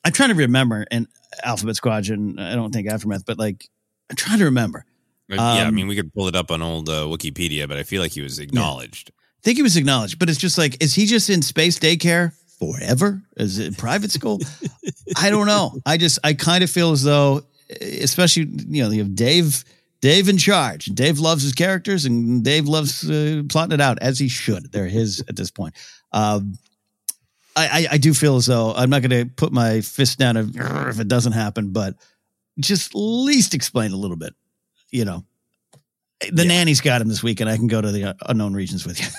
I'm trying to remember, and Alphabet Squadron. I don't think Aftermath, but like I'm trying to remember. Um, yeah, I um, mean, we could pull it up on old uh, Wikipedia, but I feel like he was acknowledged. Yeah. I think he was acknowledged, but it's just like, is he just in space daycare forever? Is it private school? I don't know. I just, I kind of feel as though, especially, you know, you have Dave, Dave in charge. Dave loves his characters and Dave loves uh, plotting it out as he should. They're his at this point. Um, I, I, do feel as though I'm not going to put my fist down if it doesn't happen, but just least explain a little bit. You know, the yeah. nanny's got him this week, and I can go to the uh, unknown regions with you.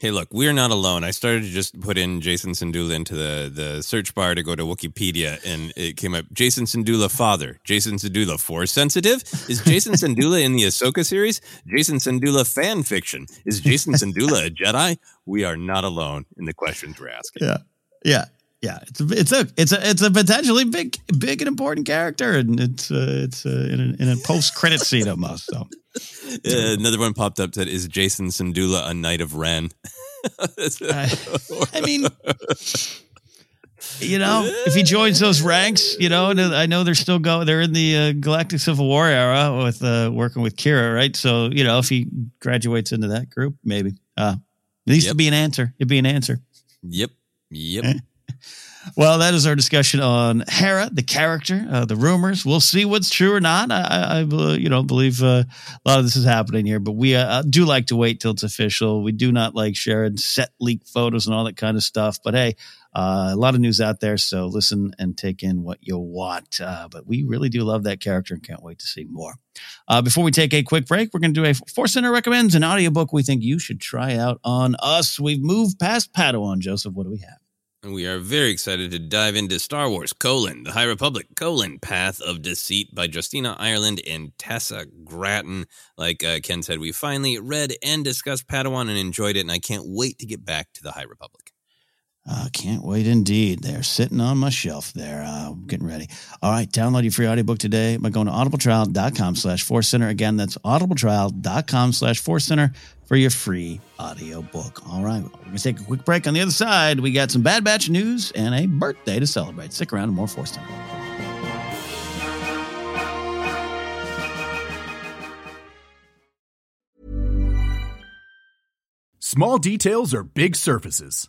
Hey, look, we're not alone. I started to just put in Jacen Syndulla into the, the search bar to go to Wikipedia, and it came up Jacen Syndulla father, Jacen Syndulla force sensitive. Is Jacen Syndulla in the Ahsoka series? Jacen Syndulla fan fiction. Is Jacen Syndulla a Jedi? We are not alone in the questions we're asking. Yeah. Yeah, yeah. It's a, it's a it's a it's a potentially big big and important character, and it's uh, it's uh, in a, in a post credit scene almost. So uh, another one popped up that is Jacen Syndulla a knight of Ren. I, I mean. You know, if he joins those ranks, you know, I know they're still going. They're in the uh, Galactic Civil War era with uh, working with Qi'ra, right? So, you know, if he graduates into that group, maybe uh, at least yep. it'd be an answer. It'd be an answer. Yep. Yep. well, that is our discussion on Hera, the character, uh, the rumors. We'll see what's true or not. I, I uh, you know, believe uh, a lot of this is happening here, but we uh, do like to wait till it's official. We do not like sharing set leak photos and all that kind of stuff. But hey, uh, a lot of news out there, so listen and take in what you want. Uh, but we really do love that character and can't wait to see more. Uh, before we take a quick break, we're going to do a Force Center recommends an audiobook we think you should try out on us. We've moved past Padawan. Joseph, what do we have? And we are very excited to dive into Star Wars, colon, The High Republic, colon, Path of Deceit by Justina Ireland and Tessa Gratton. Like uh, Ken said, we finally read and discussed Padawan and enjoyed it, and I can't wait to get back to The High Republic. Uh, can't wait indeed. They're sitting on my shelf there. Uh, getting ready. All right, download your free audiobook today by going to audibletrial.com slash center. Again, that's audibletrial.com slash center for your free audiobook. All right, we're going to take a quick break. On the other side, we got some Bad Batch news and a birthday to celebrate. Stick around and more Force Center. Small details are big surfaces.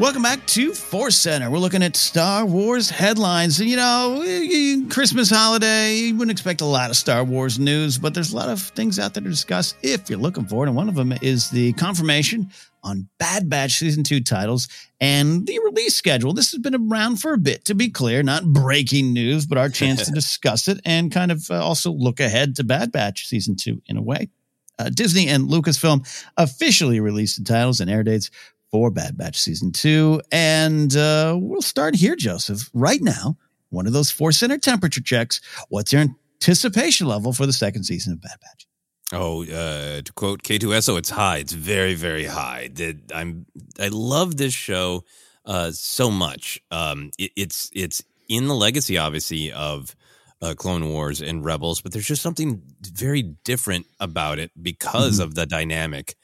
Welcome back to Force Center. We're looking at Star Wars headlines. And, you know, Christmas holiday, you wouldn't expect a lot of Star Wars news, but there's a lot of things out there to discuss if you're looking for it. And one of them is the confirmation on Bad Batch season two titles and the release schedule. This has been around for a bit, to be clear, not breaking news, but our chance to discuss it and kind of uh, also look ahead to Bad Batch season two in a way. Uh, Disney and Lucasfilm officially released the titles and air dates for Bad Batch season two. And uh, we'll start here, Joseph. Right now, one of those Force Center temperature checks. What's your anticipation level for the second season of Bad Batch? Oh, uh, to quote K2SO, it's high. It's very, very high. I'm, I love this show uh, so much. Um, it, it's it's in the legacy, obviously, of uh, Clone Wars and Rebels, but there's just something very different about it because mm-hmm. of the dynamic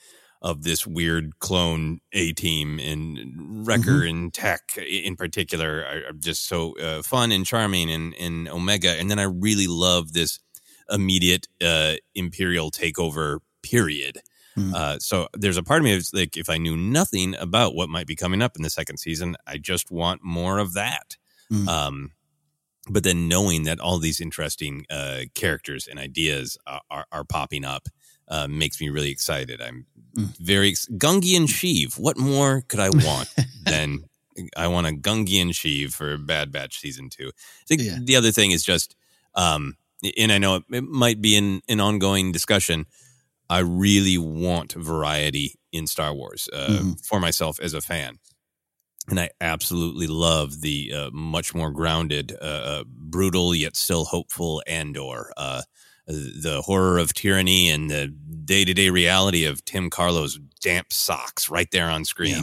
of this weird clone A team and Wrecker mm-hmm. and Tech in particular are, just so uh, fun and charming and, and Omega. And then I really love this immediate uh, Imperial takeover period. Mm. Uh, so there's a part of me that's like, if I knew nothing about what might be coming up in the second season, I just want more of that. Mm. Um, but then knowing that all these interesting uh, characters and ideas are, are, are popping up uh, makes me really excited. I'm mm. very Gungian Sheev. What more could I want than I want a Gungian Sheev for Bad Batch season two? I think yeah. the other thing is just um, and I know it, it might be an, an ongoing discussion. I really want variety in Star Wars uh, Mm-hmm. for myself as a fan. And I absolutely love the uh, much more grounded, uh, uh, brutal yet still hopeful Andor. The horror of tyranny and the day to day reality of Tim Carlo's damp socks right there on screen.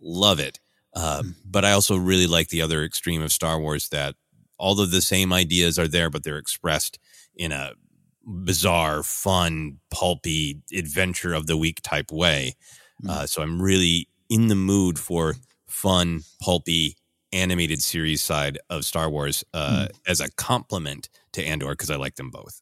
Love it. Uh, but I also really like the other extreme of Star Wars that all of the same ideas are there, but they're expressed in a bizarre, fun, pulpy adventure of the week type way. Uh, so I'm really in the mood for fun, pulpy, animated series side of Star Wars uh, as a complement to Andor because I like them both.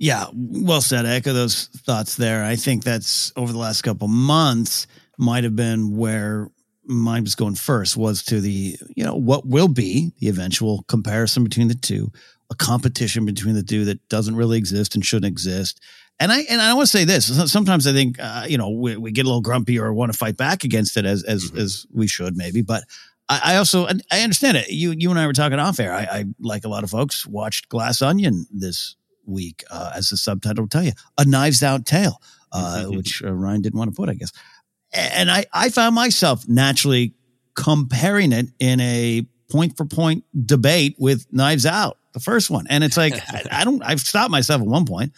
Yeah, well said. I echo those thoughts there. I think that's over the last couple months might have been where mine was going first was to the, you know, what will be the eventual comparison between the two, a competition between the two that doesn't really exist and shouldn't exist. And I and I want to say this. Sometimes I think uh, you know we, we get a little grumpy or want to fight back against it as as as we should maybe. But I, I also I understand it. You you and I were talking off air. I, I like a lot of folks watched Glass Onion this week, uh, as the subtitle will tell you, a Knives Out tale, uh, which uh, Ryan didn't want to put, I guess. And I I found myself naturally comparing it in a point for point debate with Knives Out, the first one, and it's like I, I don't. I've stopped myself at one point.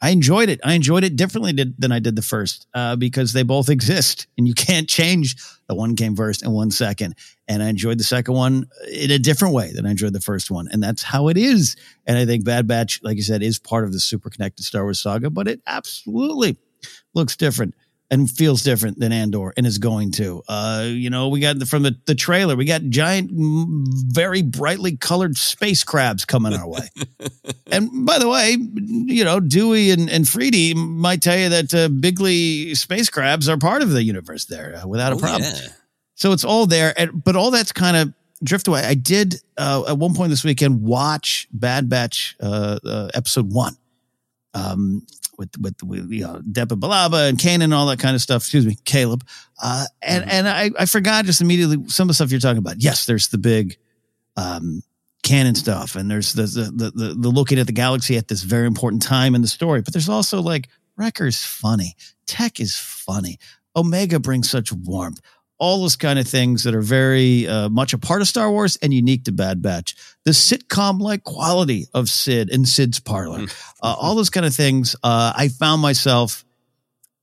I enjoyed it. I enjoyed it differently than I did the first uh, because they both exist and you can't change. The one came first and one second. And I enjoyed the second one in a different way than I enjoyed the first one. And that's how it is. And I think Bad Batch, like you said, is part of the super connected Star Wars saga, but it absolutely looks different and feels different than Andor and is going to. Uh, you know, we got from the, the trailer, we got giant, very brightly colored space crabs coming our way. and by the way, you know, Dewey and, and Freedy might tell you that uh, Bigley space crabs are part of the universe there uh, without a Oh, problem. yeah. So it's all there, and, but all that's kind of drift away. I did uh, at one point this weekend watch Bad Batch uh, uh, episode one, um, with with, with you know Depa Billaba and Kanan and all that kind of stuff. Excuse me, Caleb. Uh, and and I, I forgot just immediately some of the stuff you're talking about. Yes, there's the big um, canon stuff, and there's the the, the the the looking at the galaxy at this very important time in the story. But there's also like Wrecker's funny, Tech is funny, Omega brings such warmth. All those kind of things that are very uh, much a part of Star Wars and unique to Bad Batch. The sitcom like quality of Cid and Cid's parlor, uh, all those kind of things. Uh, I found myself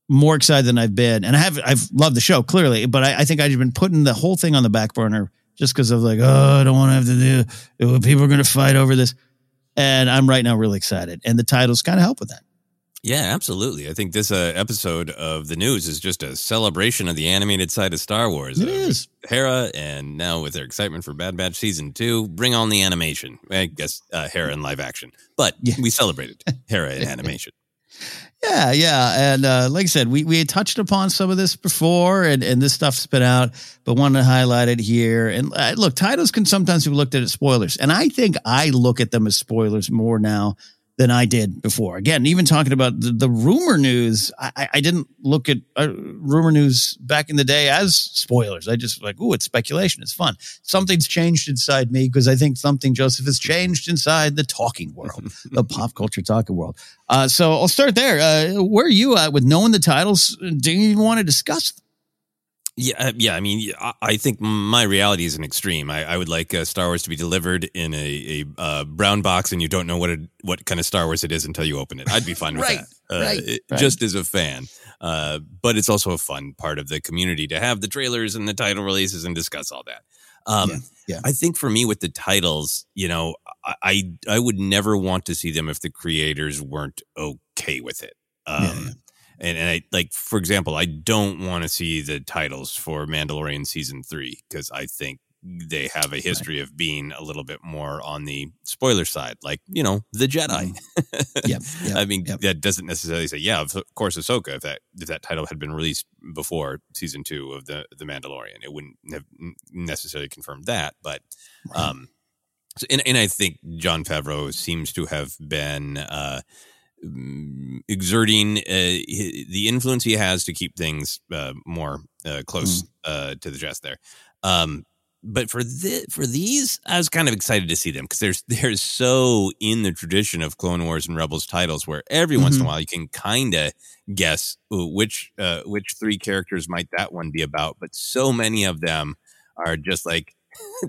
more excited than I've been, and I have I've loved the show clearly, but I, I think I've been putting the whole thing on the back burner just because of like, oh, I don't want to have to do. People are going to fight over this, and I'm right now really excited, and the titles kind of help with that. Yeah, absolutely. I think this uh, episode of the news is just a celebration of the animated side of Star Wars. It uh, is. Hera, and now with their excitement for Bad Batch season two, bring on the animation. I guess uh, Hera in live action, but we celebrated Hera in animation. Yeah, yeah, and uh, like I said, we we had touched upon some of this before, and and this stuff's been out, but wanted to highlight it here. And uh, look, titles can sometimes be looked at as spoilers, and I think I look at them as spoilers more now than I did before. Again, even talking about the, the rumor news, I, I- didn't look at uh, rumor news back in the day as spoilers. I just like, ooh, it's speculation. It's fun. Something's changed inside me because I think something, Joseph, has changed inside the talking world, the pop culture talking world. Uh, so I'll start there. Uh, where are you at with knowing the titles? Do you even want to discuss them? Yeah, uh, yeah. I mean, I, I think my reality is an extreme. I, I would like uh, Star Wars to be delivered in a, a uh, brown box, and you don't know what it, what kind of Star Wars it is until you open it. I'd be fine with Right, that, uh, right, it- right. just as a fan. Uh, but it's also a fun part of the community to have the trailers and the title releases and discuss all that. Um, yeah. I think for me with the titles, you know, I, I I would never want to see them if the creators weren't okay with it. Um, And, and I like, for example, I don't want to see the titles for Mandalorian season three because I think they have a history of being a little bit more on the spoiler side, like you know the Jedi. Yep, yep, I mean, that doesn't necessarily say, yeah, of course, Ahsoka. If that if that title had been released before season two of the the Mandalorian, it wouldn't have necessarily confirmed that. But um, so, and and I think Jon Favreau seems to have been uh, mm, exerting uh, the influence he has to keep things uh, more uh, close uh, to the chest there. Um, but for the, for these, I was kind of excited to see them because there's they're so in the tradition of Clone Wars and Rebels titles, where every mm-hmm. once in a mm-hmm. while you can kind of guess which uh, which three characters might that one be about. But so many of them are just like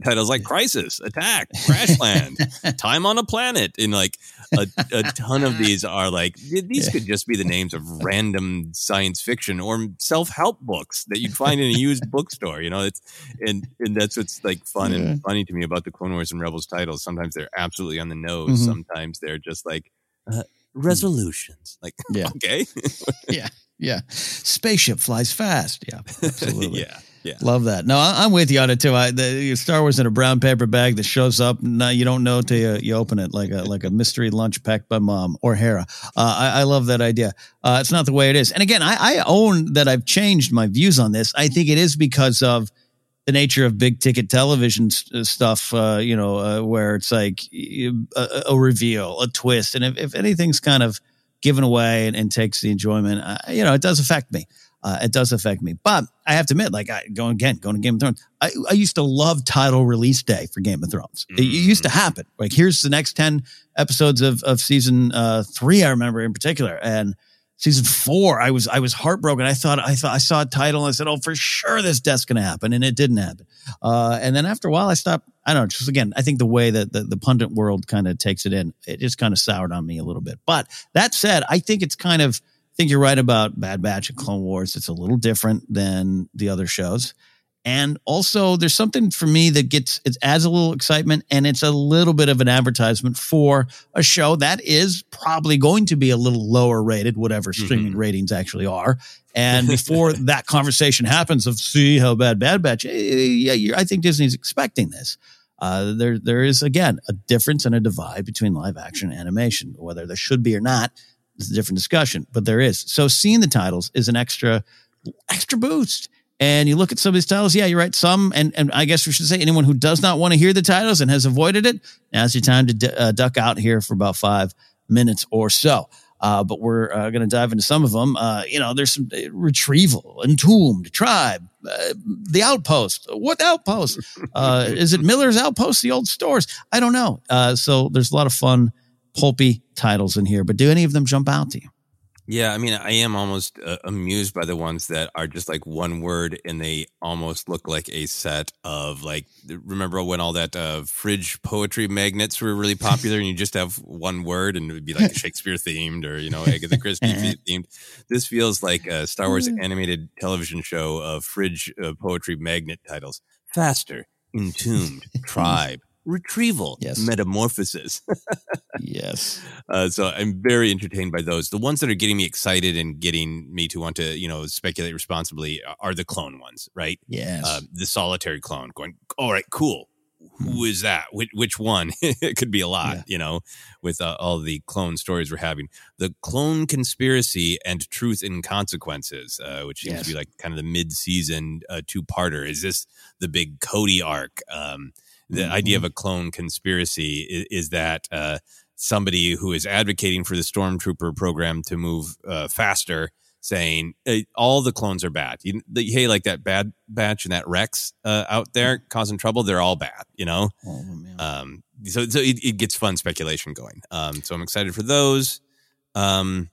titles like Crisis, Attack, Crash Land, Time on a Planet, and like a, a ton of these are like these yeah. could just be the names of random science fiction or self help books that you'd find in a used bookstore. You know, it's and and that's what's like fun yeah. and funny to me about the Clone Wars and Rebels titles. Sometimes they're absolutely on the nose. Mm-hmm. Sometimes they're just like uh, resolutions. Like, yeah, okay, yeah, yeah. Spaceship flies fast. Yeah, absolutely. yeah. Yeah. Love that. No, I, am with you on it too. I, the Star Wars in a brown paper bag that shows up. Now you don't know till you, you open it, like a like a mystery lunch packed by mom or Hera. Uh, I, I, love that idea. Uh, it's not the way it is. And again, I, I own that I've changed my views on this. I think it is because of the nature of big ticket television st- stuff. Uh, you know, uh, where it's like a, a, reveal, a twist, and if, if anything's kind of given away and, and takes the enjoyment, uh, you know, it does affect me uh, it does affect me. But I have to admit, like I going again, going to Game of Thrones. I, I used to love title release day for Game of Thrones. Mm-hmm. It, it, used to mm. happen. Like here's the next ten episodes of of season uh, three. I remember in particular, and season four, I was I was heartbroken. I thought I thought I saw a title and I said, "Oh, for sure this death's going to happen," and it didn't happen. Uh, and then after a while, I stopped. I don't know. Just again, I think the way that the, the pundit world kind of takes it in, it just kind of soured on me a little bit. But that said, I think it's kind of think you're right about Bad Batch and Clone Wars. It's a little different than the other shows. And also, there's something for me that gets it adds a little excitement, and it's a little bit of an advertisement for a show that is probably going to be a little lower rated, whatever mm-hmm. streaming ratings actually are. And before that conversation happens of see how bad Bad Batch, eh, yeah, I think Disney's expecting this. Uh, there, there is again a difference and a divide between live action and animation. Whether there should be or not, it's a different discussion, but there is. So seeing the titles is an extra, extra boost. And you look at some of these titles, yeah, you're right. Some, and, and I guess we should say anyone who does not want to hear the titles and has avoided it, now's your time to d- uh, duck out here for about five minutes or so. Uh, but we're uh, going to dive into some of them. Uh, you know, there's some uh, retrieval, entombed, tribe, uh, the outpost. What outpost? Uh, is it Miller's outpost? The old stores? I don't know. so there's a lot of fun pulpy titles in here, but do any of them jump out to you? Yeah, I mean, I am almost uh, amused by the ones that are just like one word and they almost look like a set of like. Remember when all that uh, fridge poetry magnets were really popular, and you just have one word and it would be like Shakespeare themed or you know Agatha Christie themed. This feels like a Star Wars mm. animated television show of fridge uh, poetry magnet titles: Faster, Entombed, Tribe, retrieval, yes. metamorphosis. yes. Uh, so I'm very entertained by those. The ones that are getting me excited and getting me to want to, you know, speculate responsibly are the clone ones, right? Yes. Uh, the solitary clone going, all right, cool. Who hmm. is that? Which, which one? it could be a lot, yeah. you know, with uh, all the clone stories we're having. The clone conspiracy and truth and consequences, uh, which seems yes. to be like kind of the mid-season uh, two-parter. Is this the big Cody arc? Um, the mm-hmm. idea of a clone conspiracy is, is that uh, somebody who is advocating for the stormtrooper program to move uh, faster saying hey, all the clones are bad. You, the, hey like that bad batch and that rex uh, out there causing trouble they're all bad you know? Oh, um, so, so it, it, gets fun speculation going. Um, so i'm excited for those. Um,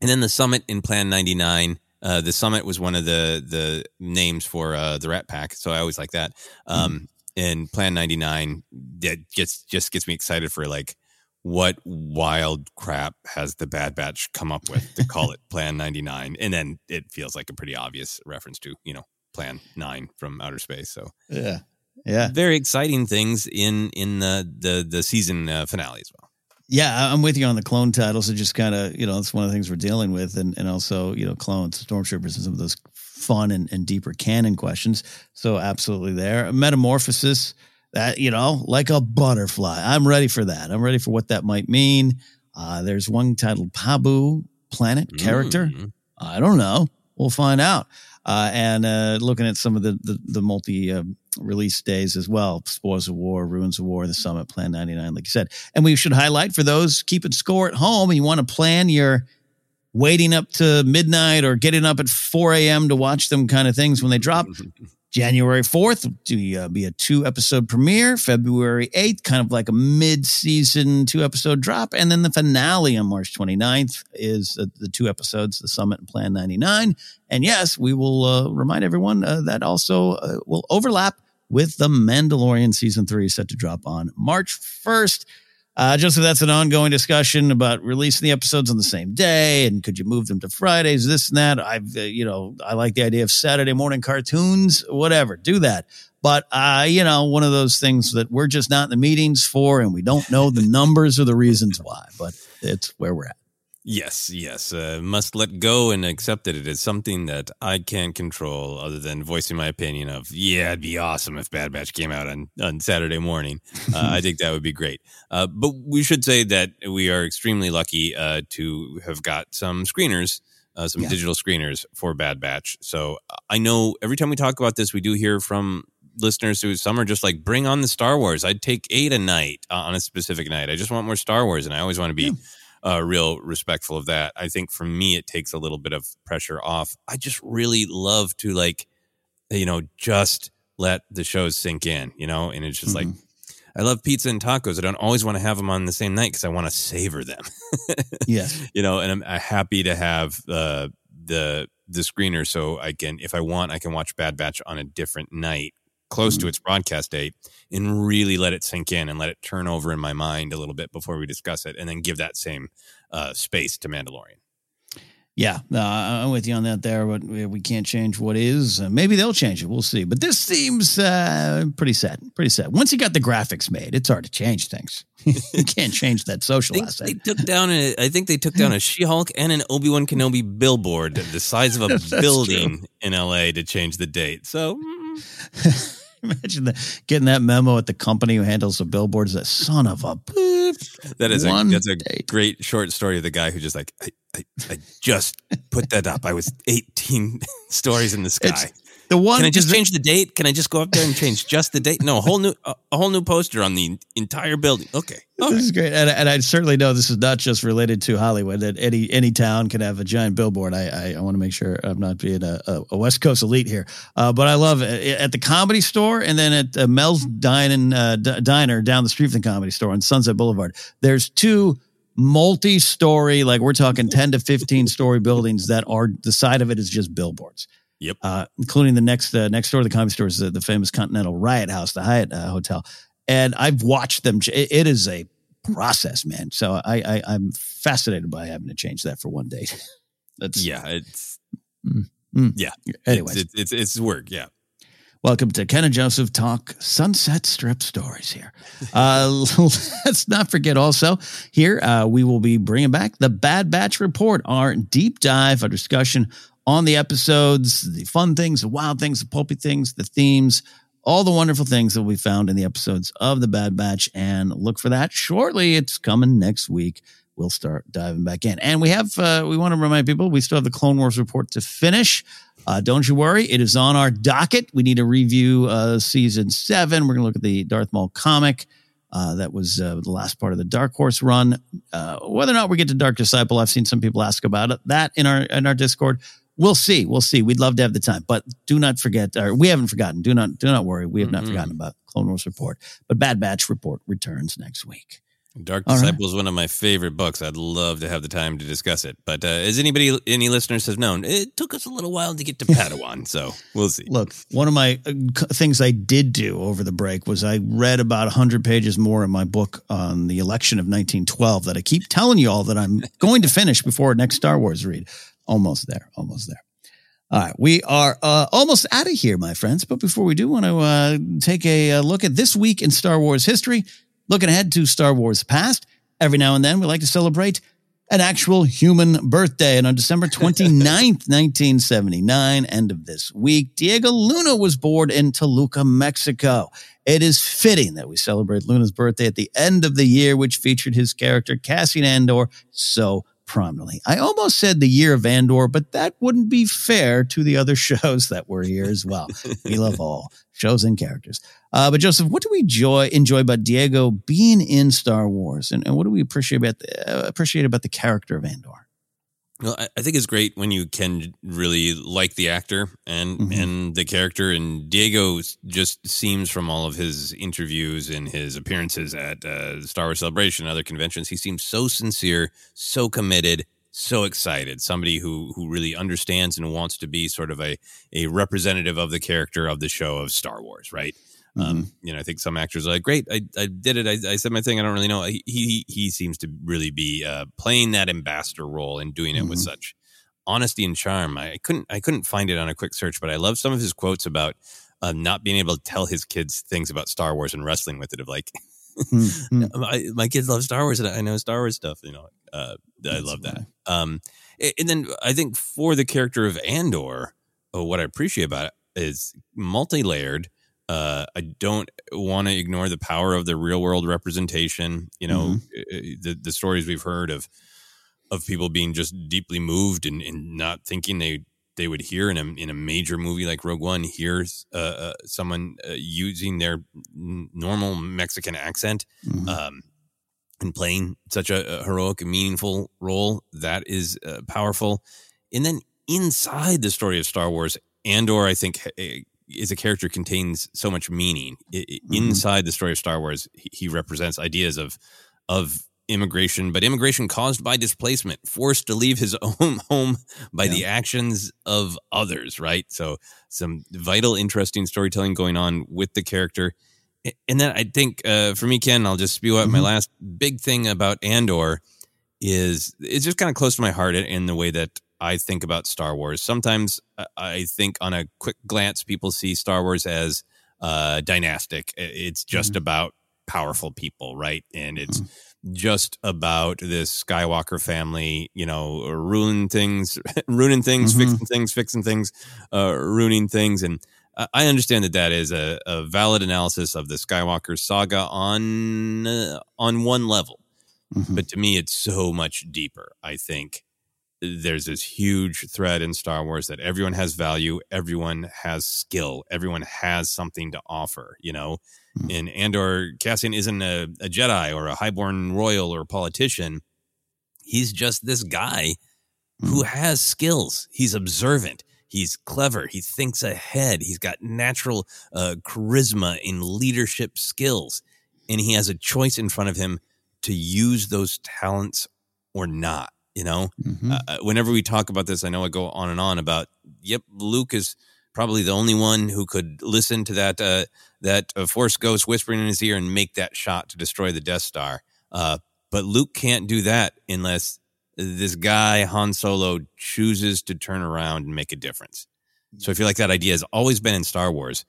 and then the summit in plan 99 uh, the summit was one of the the names for uh, the rat pack so i always like that. Um, in Plan 99 that gets just gets me excited for like what wild crap has the Bad Batch come up with to call it Plan 99 and then it feels like a pretty obvious reference to, you know, Plan 9 from outer space. So Yeah. Yeah. Very exciting things in in the the the season uh, finale as well. Yeah, I'm with you on the clone titles. It just kind of, you know, it's one of the things we're dealing with, and, and also, you know, clones, stormtroopers, and some of those fun and, and deeper canon questions. So absolutely there. Metamorphosis, that you know, like a butterfly. I'm ready for that. I'm ready for what that might mean. Uh, there's one titled Pabu Planet character. Mm. I don't know. We'll find out. Uh, and uh, looking at some of the the, the multi uh, release days as well: Spoils of War, Ruins of War, The Summit, Plan 99, like you said. And we should highlight for those keeping score at home. And you want to plan your waiting up to midnight or getting up at 4 a.m. to watch them kind of things when they drop. January 4th will uh, be a two episode premiere. February 8th, kind of like a mid season two episode drop. And then the finale on March 29th is uh, the two episodes, The Summit and Plan 99. And yes, we will uh, remind everyone uh, that also uh, will overlap with The Mandalorian season three set to drop on March 1st. Uh, Joseph, that's an ongoing discussion about releasing the episodes on the same day and could you move them to Fridays, this and that. I've, uh, you know, I like the idea of Saturday morning cartoons, whatever, do that. But, uh, you know, one of those things that we're just not in the meetings for and we don't know the numbers or the reasons why, but it's where we're at. Yes, yes. Uh, must let go and accept that it is something that I can't control other than voicing my opinion of, yeah, it'd be awesome if Bad Batch came out on, on Saturday morning. Uh, I think that would be great. Uh, but we should say that we are extremely lucky uh, to have got some screeners, uh, some yeah. digital screeners for Bad Batch. So I know every time we talk about this, we do hear from listeners who some are just like, bring on the Star Wars. I'd take eight a night uh, on a specific night. I just want more Star Wars. And I always want to be. Yeah uh, real respectful of that. I think for me, it takes a little bit of pressure off. I just really love to like, you know, just let the shows sink in, you know, and it's just mm-hmm. like, I love pizza and tacos. I don't always want to have them on the same night because I want to savor them. yeah, you know, and I'm happy to have uh, the the screener so I can, if I want, I can watch Bad Batch on a different night close mm-hmm. to its broadcast date and really let it sink in and let it turn over in my mind a little bit before we discuss it and then give that same uh, space to Mandalorian. Yeah, uh, I'm with you on that there, but we can't change what is. Uh, maybe they'll change it. We'll see. But this seems uh, pretty sad. Pretty sad. Once you got the graphics made, it's hard to change things. you can't change that social I asset. They took down. A, I think they took down a She-Hulk and an Obi Wan Kenobi billboard the size of a building true. in L.A. to change the date. So. Imagine the, getting that memo at the company who handles the billboards. That son of a. That is a, that's a great short story of the guy who just like I, I, I just put that up. I was 18 stories in the sky. It's, the one Can I just change the date? Can I just go up there and change just the date? No, a whole new a, a whole new poster on the entire building. Okay. This is great. And, and, I certainly know this is not just related to Hollywood, that any any town can have a giant billboard. I I, I want to make sure I'm not being a, a, West Coast elite here. Uh, but I love it. At the comedy store and then at uh, Mel's Dine uh, D- Diner down the street from the comedy store on Sunset Boulevard, there's two multi-story, like we're talking 10 to 15 story buildings that are the side of it is just billboards. Yep. Uh, including the next uh, next door to the comedy store is the, the famous Continental Riot House, the Hyatt uh, Hotel, and I've watched them. It, it is a process, man. So I, I am fascinated by having to change that for one day. That's yeah, it's mm, mm. yeah. Anyway, it's, it's, it's work. Yeah. Welcome to Ken and Joseph Talk Sunset Strip Stories here. Uh, let's not forget also, here uh, we will be bringing back the Bad Batch Report, our deep dive, our discussion on the episodes, the fun things, the wild things, the pulpy things, the themes, all the wonderful things that we found in the episodes of The Bad Batch. And look for that shortly. It's coming next week. We'll start diving back in. And we have, uh, we want to remind people, we still have the Clone Wars report to finish. Uh, don't you worry. It is on our docket. We need to review uh, season seven. We're going to look at the Darth Maul comic. Uh, that was uh, the last part of the Dark Horse run. Uh, whether or not we get to Dark Disciple, I've seen some people ask about it. That in our in our Discord. We'll see. We'll see. We'd love to have the time, but do not forget, or we haven't forgotten. Do not, do not worry. We have mm-hmm. not forgotten about Clone Wars report, but Bad Batch report returns next week. Dark Disciple right. is one of my favorite books. I'd love to have the time to discuss it. But uh, as anybody, any listeners have known, it took us a little while to get to Padawan. so we'll see. Look, one of my uh, things I did do over the break was I read about 100 pages more in my book on the election of 1912 that I keep telling you all that I'm going to finish before next Star Wars read. Almost there. Almost there. All right, we are uh, almost out of here, my friends. But before we do, want to uh, take a, a, uh, look at this week in Star Wars history. Looking ahead to Star Wars past. Every now and then, we like to celebrate an actual human birthday. And on December 29th, 1979, end of this week, Diego Luna was born in Toluca, Mexico. It is fitting that we celebrate Luna's birthday at the end of the year, which featured his character Cassian Andor so prominently. I almost said the year of Andor, but that wouldn't be fair to the other shows that were here as well. we love all shows and characters. Uh, but Joseph, what do we enjoy enjoy about Diego being in Star Wars, and, and what do we appreciate about the, uh, appreciate about the character of Andor? Well, I, I think it's great when you can really like the actor and Mhm. and the character. And Diego just seems from all of his interviews and his appearances at uh, Star Wars Celebration and other conventions, he seems so sincere, so committed, so excited. Somebody who who really understands and wants to be sort of a a representative of the character of the show of Star Wars, right? Um, you know, I think some actors are like, "Great, I, I did it. I, I said my thing. I don't really know." He he, he seems to really be uh, playing that ambassador role and doing it with Mhm. such honesty and charm. I couldn't I couldn't find it on a quick search, but I love some of his quotes about uh, not being able to tell his kids things about Star Wars and wrestling with it. Of like, Mhm. my, my kids love Star Wars and I know Star Wars stuff. You know, uh, I love that. Um, and then I think for the character of Andor, uh, what I appreciate about it is multi-layered. Uh, I don't want to ignore the power of the real world representation. You know, uh, the the stories we've heard of of people being just deeply moved and, and not thinking they they would hear in a in a major movie like Rogue One hears uh, uh, someone uh, using their n- normal Mexican accent um, and playing such a, a heroic and meaningful role that is uh, powerful. And then inside the story of Star Wars, Andor, I think, ha- is a character contains so much meaning. I- I- Inside the story of Star Wars, he, he represents ideas of of immigration, but immigration caused by displacement, forced to leave his own home by the actions of others. Right. So some vital, interesting storytelling going on with the character. And then I think uh, for me, Ken, I'll just spew out my last big thing about Andor is it's just kind of close to my heart in the way that I think about Star Wars. Sometimes I- I think on a quick glance, people see Star Wars as uh, dynastic. It's just about powerful people, right? And it's just about this Skywalker family, you know, ruining things, ruining things, Mhm. fixing things, fixing things, uh, ruining things. And I- I understand that that is a, a valid analysis of the Skywalker saga on uh, on one level, but to me, it's so much deeper. I think there's this huge thread in Star Wars that everyone has value, everyone has skill, everyone has something to offer. You know, and Andor Cassian isn't a, a Jedi or a highborn royal or politician. He's just this guy who has skills. He's observant. He's clever. He thinks ahead. He's got natural uh, charisma and leadership skills. And he has a choice in front of him to use those talents or not. You know, uh, uh, whenever we talk about this, I know I go on and on about, yep, Luke is probably the only one who could listen to that uh, that uh, Force Ghost whispering in his ear and make that shot to destroy the Death Star. Uh, but Luke can't do that unless this guy Han Solo chooses to turn around and make a difference. So I feel like that idea has always been in Star Wars,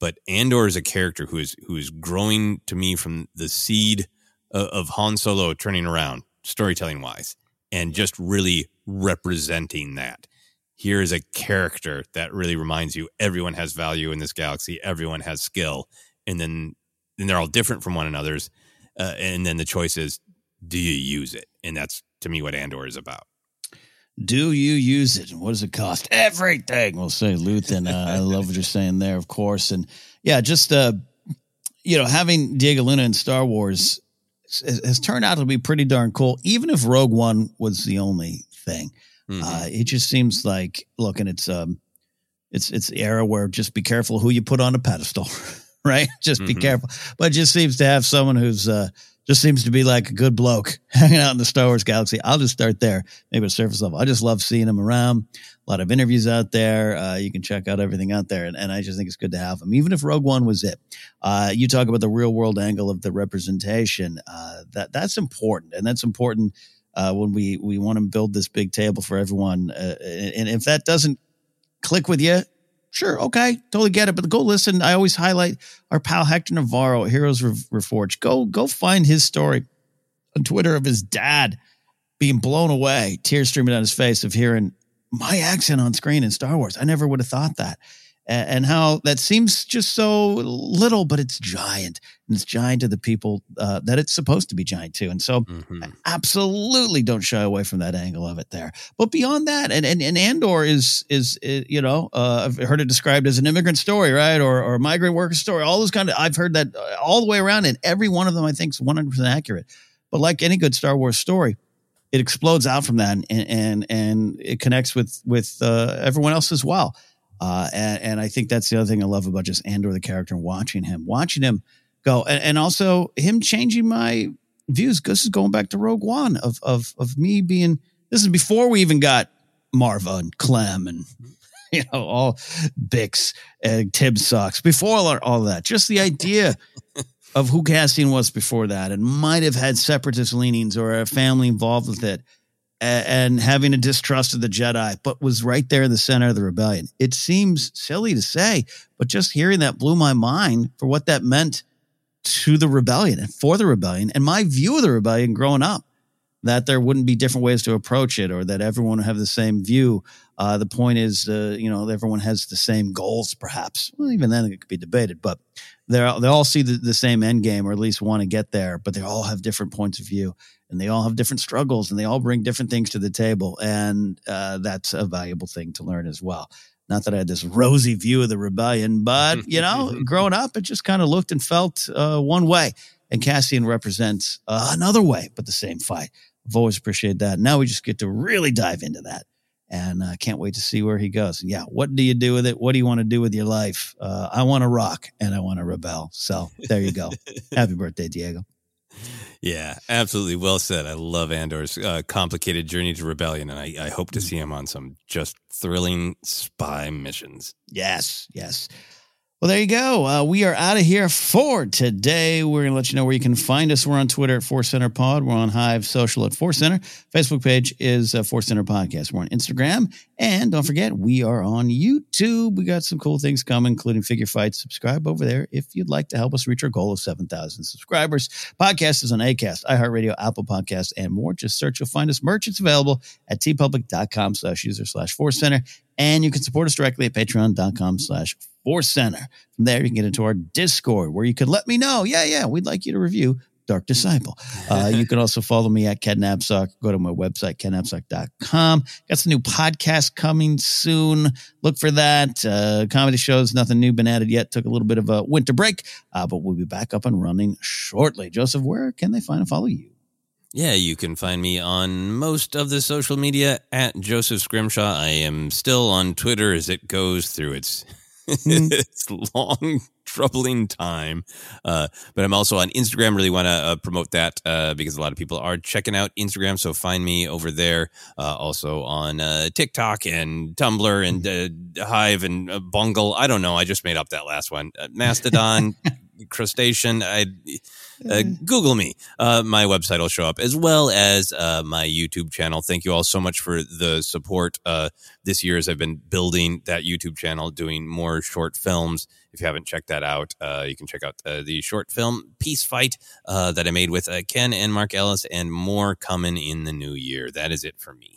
but Andor is a character who is who is growing to me from the seed of, of Han Solo turning around, storytelling wise, and just really representing that. Here is a character that really reminds you everyone has value in this galaxy, everyone has skill, and then and they're all different from one another's. Uh, and then the choice is, do you use it? And that's to me what Andor is about. Do you use it? And what does it cost? Everything. We'll say Luthen. Uh, I love what you're saying there, of course. And yeah, just uh, you know, having Diego Luna in Star Wars has, has turned out to be pretty darn cool. Even if Rogue One was the only thing, uh, it just seems like look, and it's um, it's it's the era where just be careful who you put on a pedestal, right? Just be Mhm. careful. But it just seems to have someone who's uh, just seems to be like a good bloke hanging out in the Star Wars galaxy. I'll just start there, maybe at surface level. I just love seeing him around. A lot of interviews out there. Uh, you can check out everything out there, and, and I just think it's good to have them, even if Rogue One was it. Uh, you talk about the real world angle of the representation. Uh, that that's important, and that's important uh, when we we want to build this big table for everyone. Uh, and if that doesn't click with you, sure, okay, totally get it. But go listen. I always highlight our pal Hector Navarro, Heroes Reforged. Go go find his story on Twitter of his dad being blown away, tears streaming down his face of hearing my accent on screen in Star Wars. I never would have thought that. And how that seems just so little, but it's giant. And it's giant to the people uh, that it's supposed to be giant to. And so absolutely don't shy away from that angle of it there. But beyond that, and and, and Andor is is uh, you know uh, I've heard it described as an immigrant story, right, or or a migrant worker story. All those kind of I've heard that uh, all the way around, and every one of them I think is one hundred percent accurate. But like any good Star Wars story, it explodes out from that and and, and it connects with with uh, everyone else as well. Uh, and, and I think that's the other thing I love about just Andor the character and watching him, watching him go, and, and also him changing my views. This is going back to Rogue One of of of me being. This is before we even got Maarva and Clem and you know all Bix and Tib sucks. Before all, all that, just the idea of who Cassian was before that, and might have had separatist leanings or a family involved with it, and, and having a distrust of the Jedi, but was right there in the center of the rebellion. It seems silly to say, but just hearing that blew my mind for what that meant to the rebellion and for the rebellion and my view of the rebellion growing up that there wouldn't be different ways to approach it or that everyone would have the same view. Uh, the point is, uh, you know, everyone has the same goals, perhaps. Well, even then it could be debated, but they they all see the, the same end game or at least want to get there, but they all have different points of view and they all have different struggles and they all bring different things to the table. And uh, that's a valuable thing to learn as well. Not that I had this rosy view of the rebellion, but, you know, growing up, it just kind of looked and felt uh, one way. And Cassian represents uh, another way, but the same fight. I've always appreciated that. Now we just get to really dive into that. And I uh, can't wait to see where he goes. And yeah, what do you do with it? What do you want to do with your life? Uh, I want to rock and I want to rebel. So there you go. Happy birthday, Diego. Yeah, absolutely. Well said. I love Andor's uh, complicated journey to rebellion, and I, I hope to see him on some just thrilling spy missions. Yes, yes. Well, there you go. Uh, we are out of here for today. We're going to let you know where you can find us. We're on Twitter at Force Center Pod. We're on Hive Social at Force Center. Facebook page is uh, Force Center Podcast. We're on Instagram. And don't forget, we are on YouTube. We got some cool things coming, including figure fights. Subscribe over there if you'd like to help us reach our goal of 7,000 subscribers. Podcast is on ACAST, iHeartRadio, Apple Podcasts, and more. Just search. You'll find us. Merch. It's available at teepublic.com slash user slash Force Center. And you can support us directly at patreon.com slash Force Center. From there, you can get into our Discord where you could let me know. Yeah, yeah, we'd like you to review Dark Disciple. Uh, you can also follow me at Ken Napzok. Go to my website, kennapzok.com. Got some new podcast coming soon. Look for that. Uh, comedy shows, nothing new been added yet. Took a little bit of a winter break, uh, but we'll be back up and running shortly. Joseph, where can they find and follow you? Yeah, you can find me on most of the social media at Joseph Scrimshaw. I am still on Twitter as it goes through its mm-hmm. its long, troubling time. Uh, but I'm also on Instagram. Really want to uh, promote that uh, because a lot of people are checking out Instagram. So find me over there. Uh, also on uh, TikTok and Tumblr and Mm-hmm. uh, Hive and uh, Bungle. I don't know. I just made up that last one. Mastodon, crustacean. I uh, Google me. Uh, my website will show up as well as uh, my YouTube channel. Thank you all so much for the support uh, this year as I've been building that YouTube channel, doing more short films. If you haven't checked that out, uh, you can check out uh, the short film Peace Fight uh, that I made with uh, Ken and Mark Ellis, and more coming in the new year. That is it for me.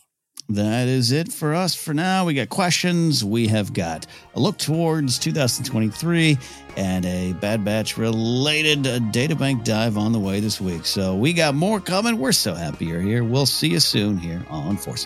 That is it for us for now. We got questions. We have got a look towards 2023 and a Bad Batch related uh, databank dive on the way this week. So we got more coming. We're so happy you're here. We'll see you soon here on Force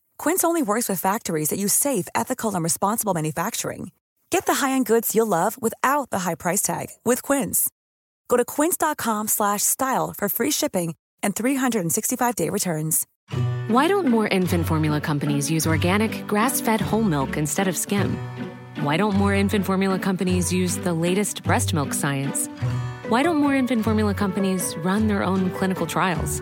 Quince only works with factories that use safe, ethical, and responsible manufacturing. Get the high-end goods you'll love without the high price tag with Quince. Go to quince.com/style for free shipping and 365-day returns. Why don't more infant formula companies use organic, grass-fed whole milk instead of skim? Why don't more infant formula companies use the latest breast milk science? Why don't more infant formula companies run their own clinical trials?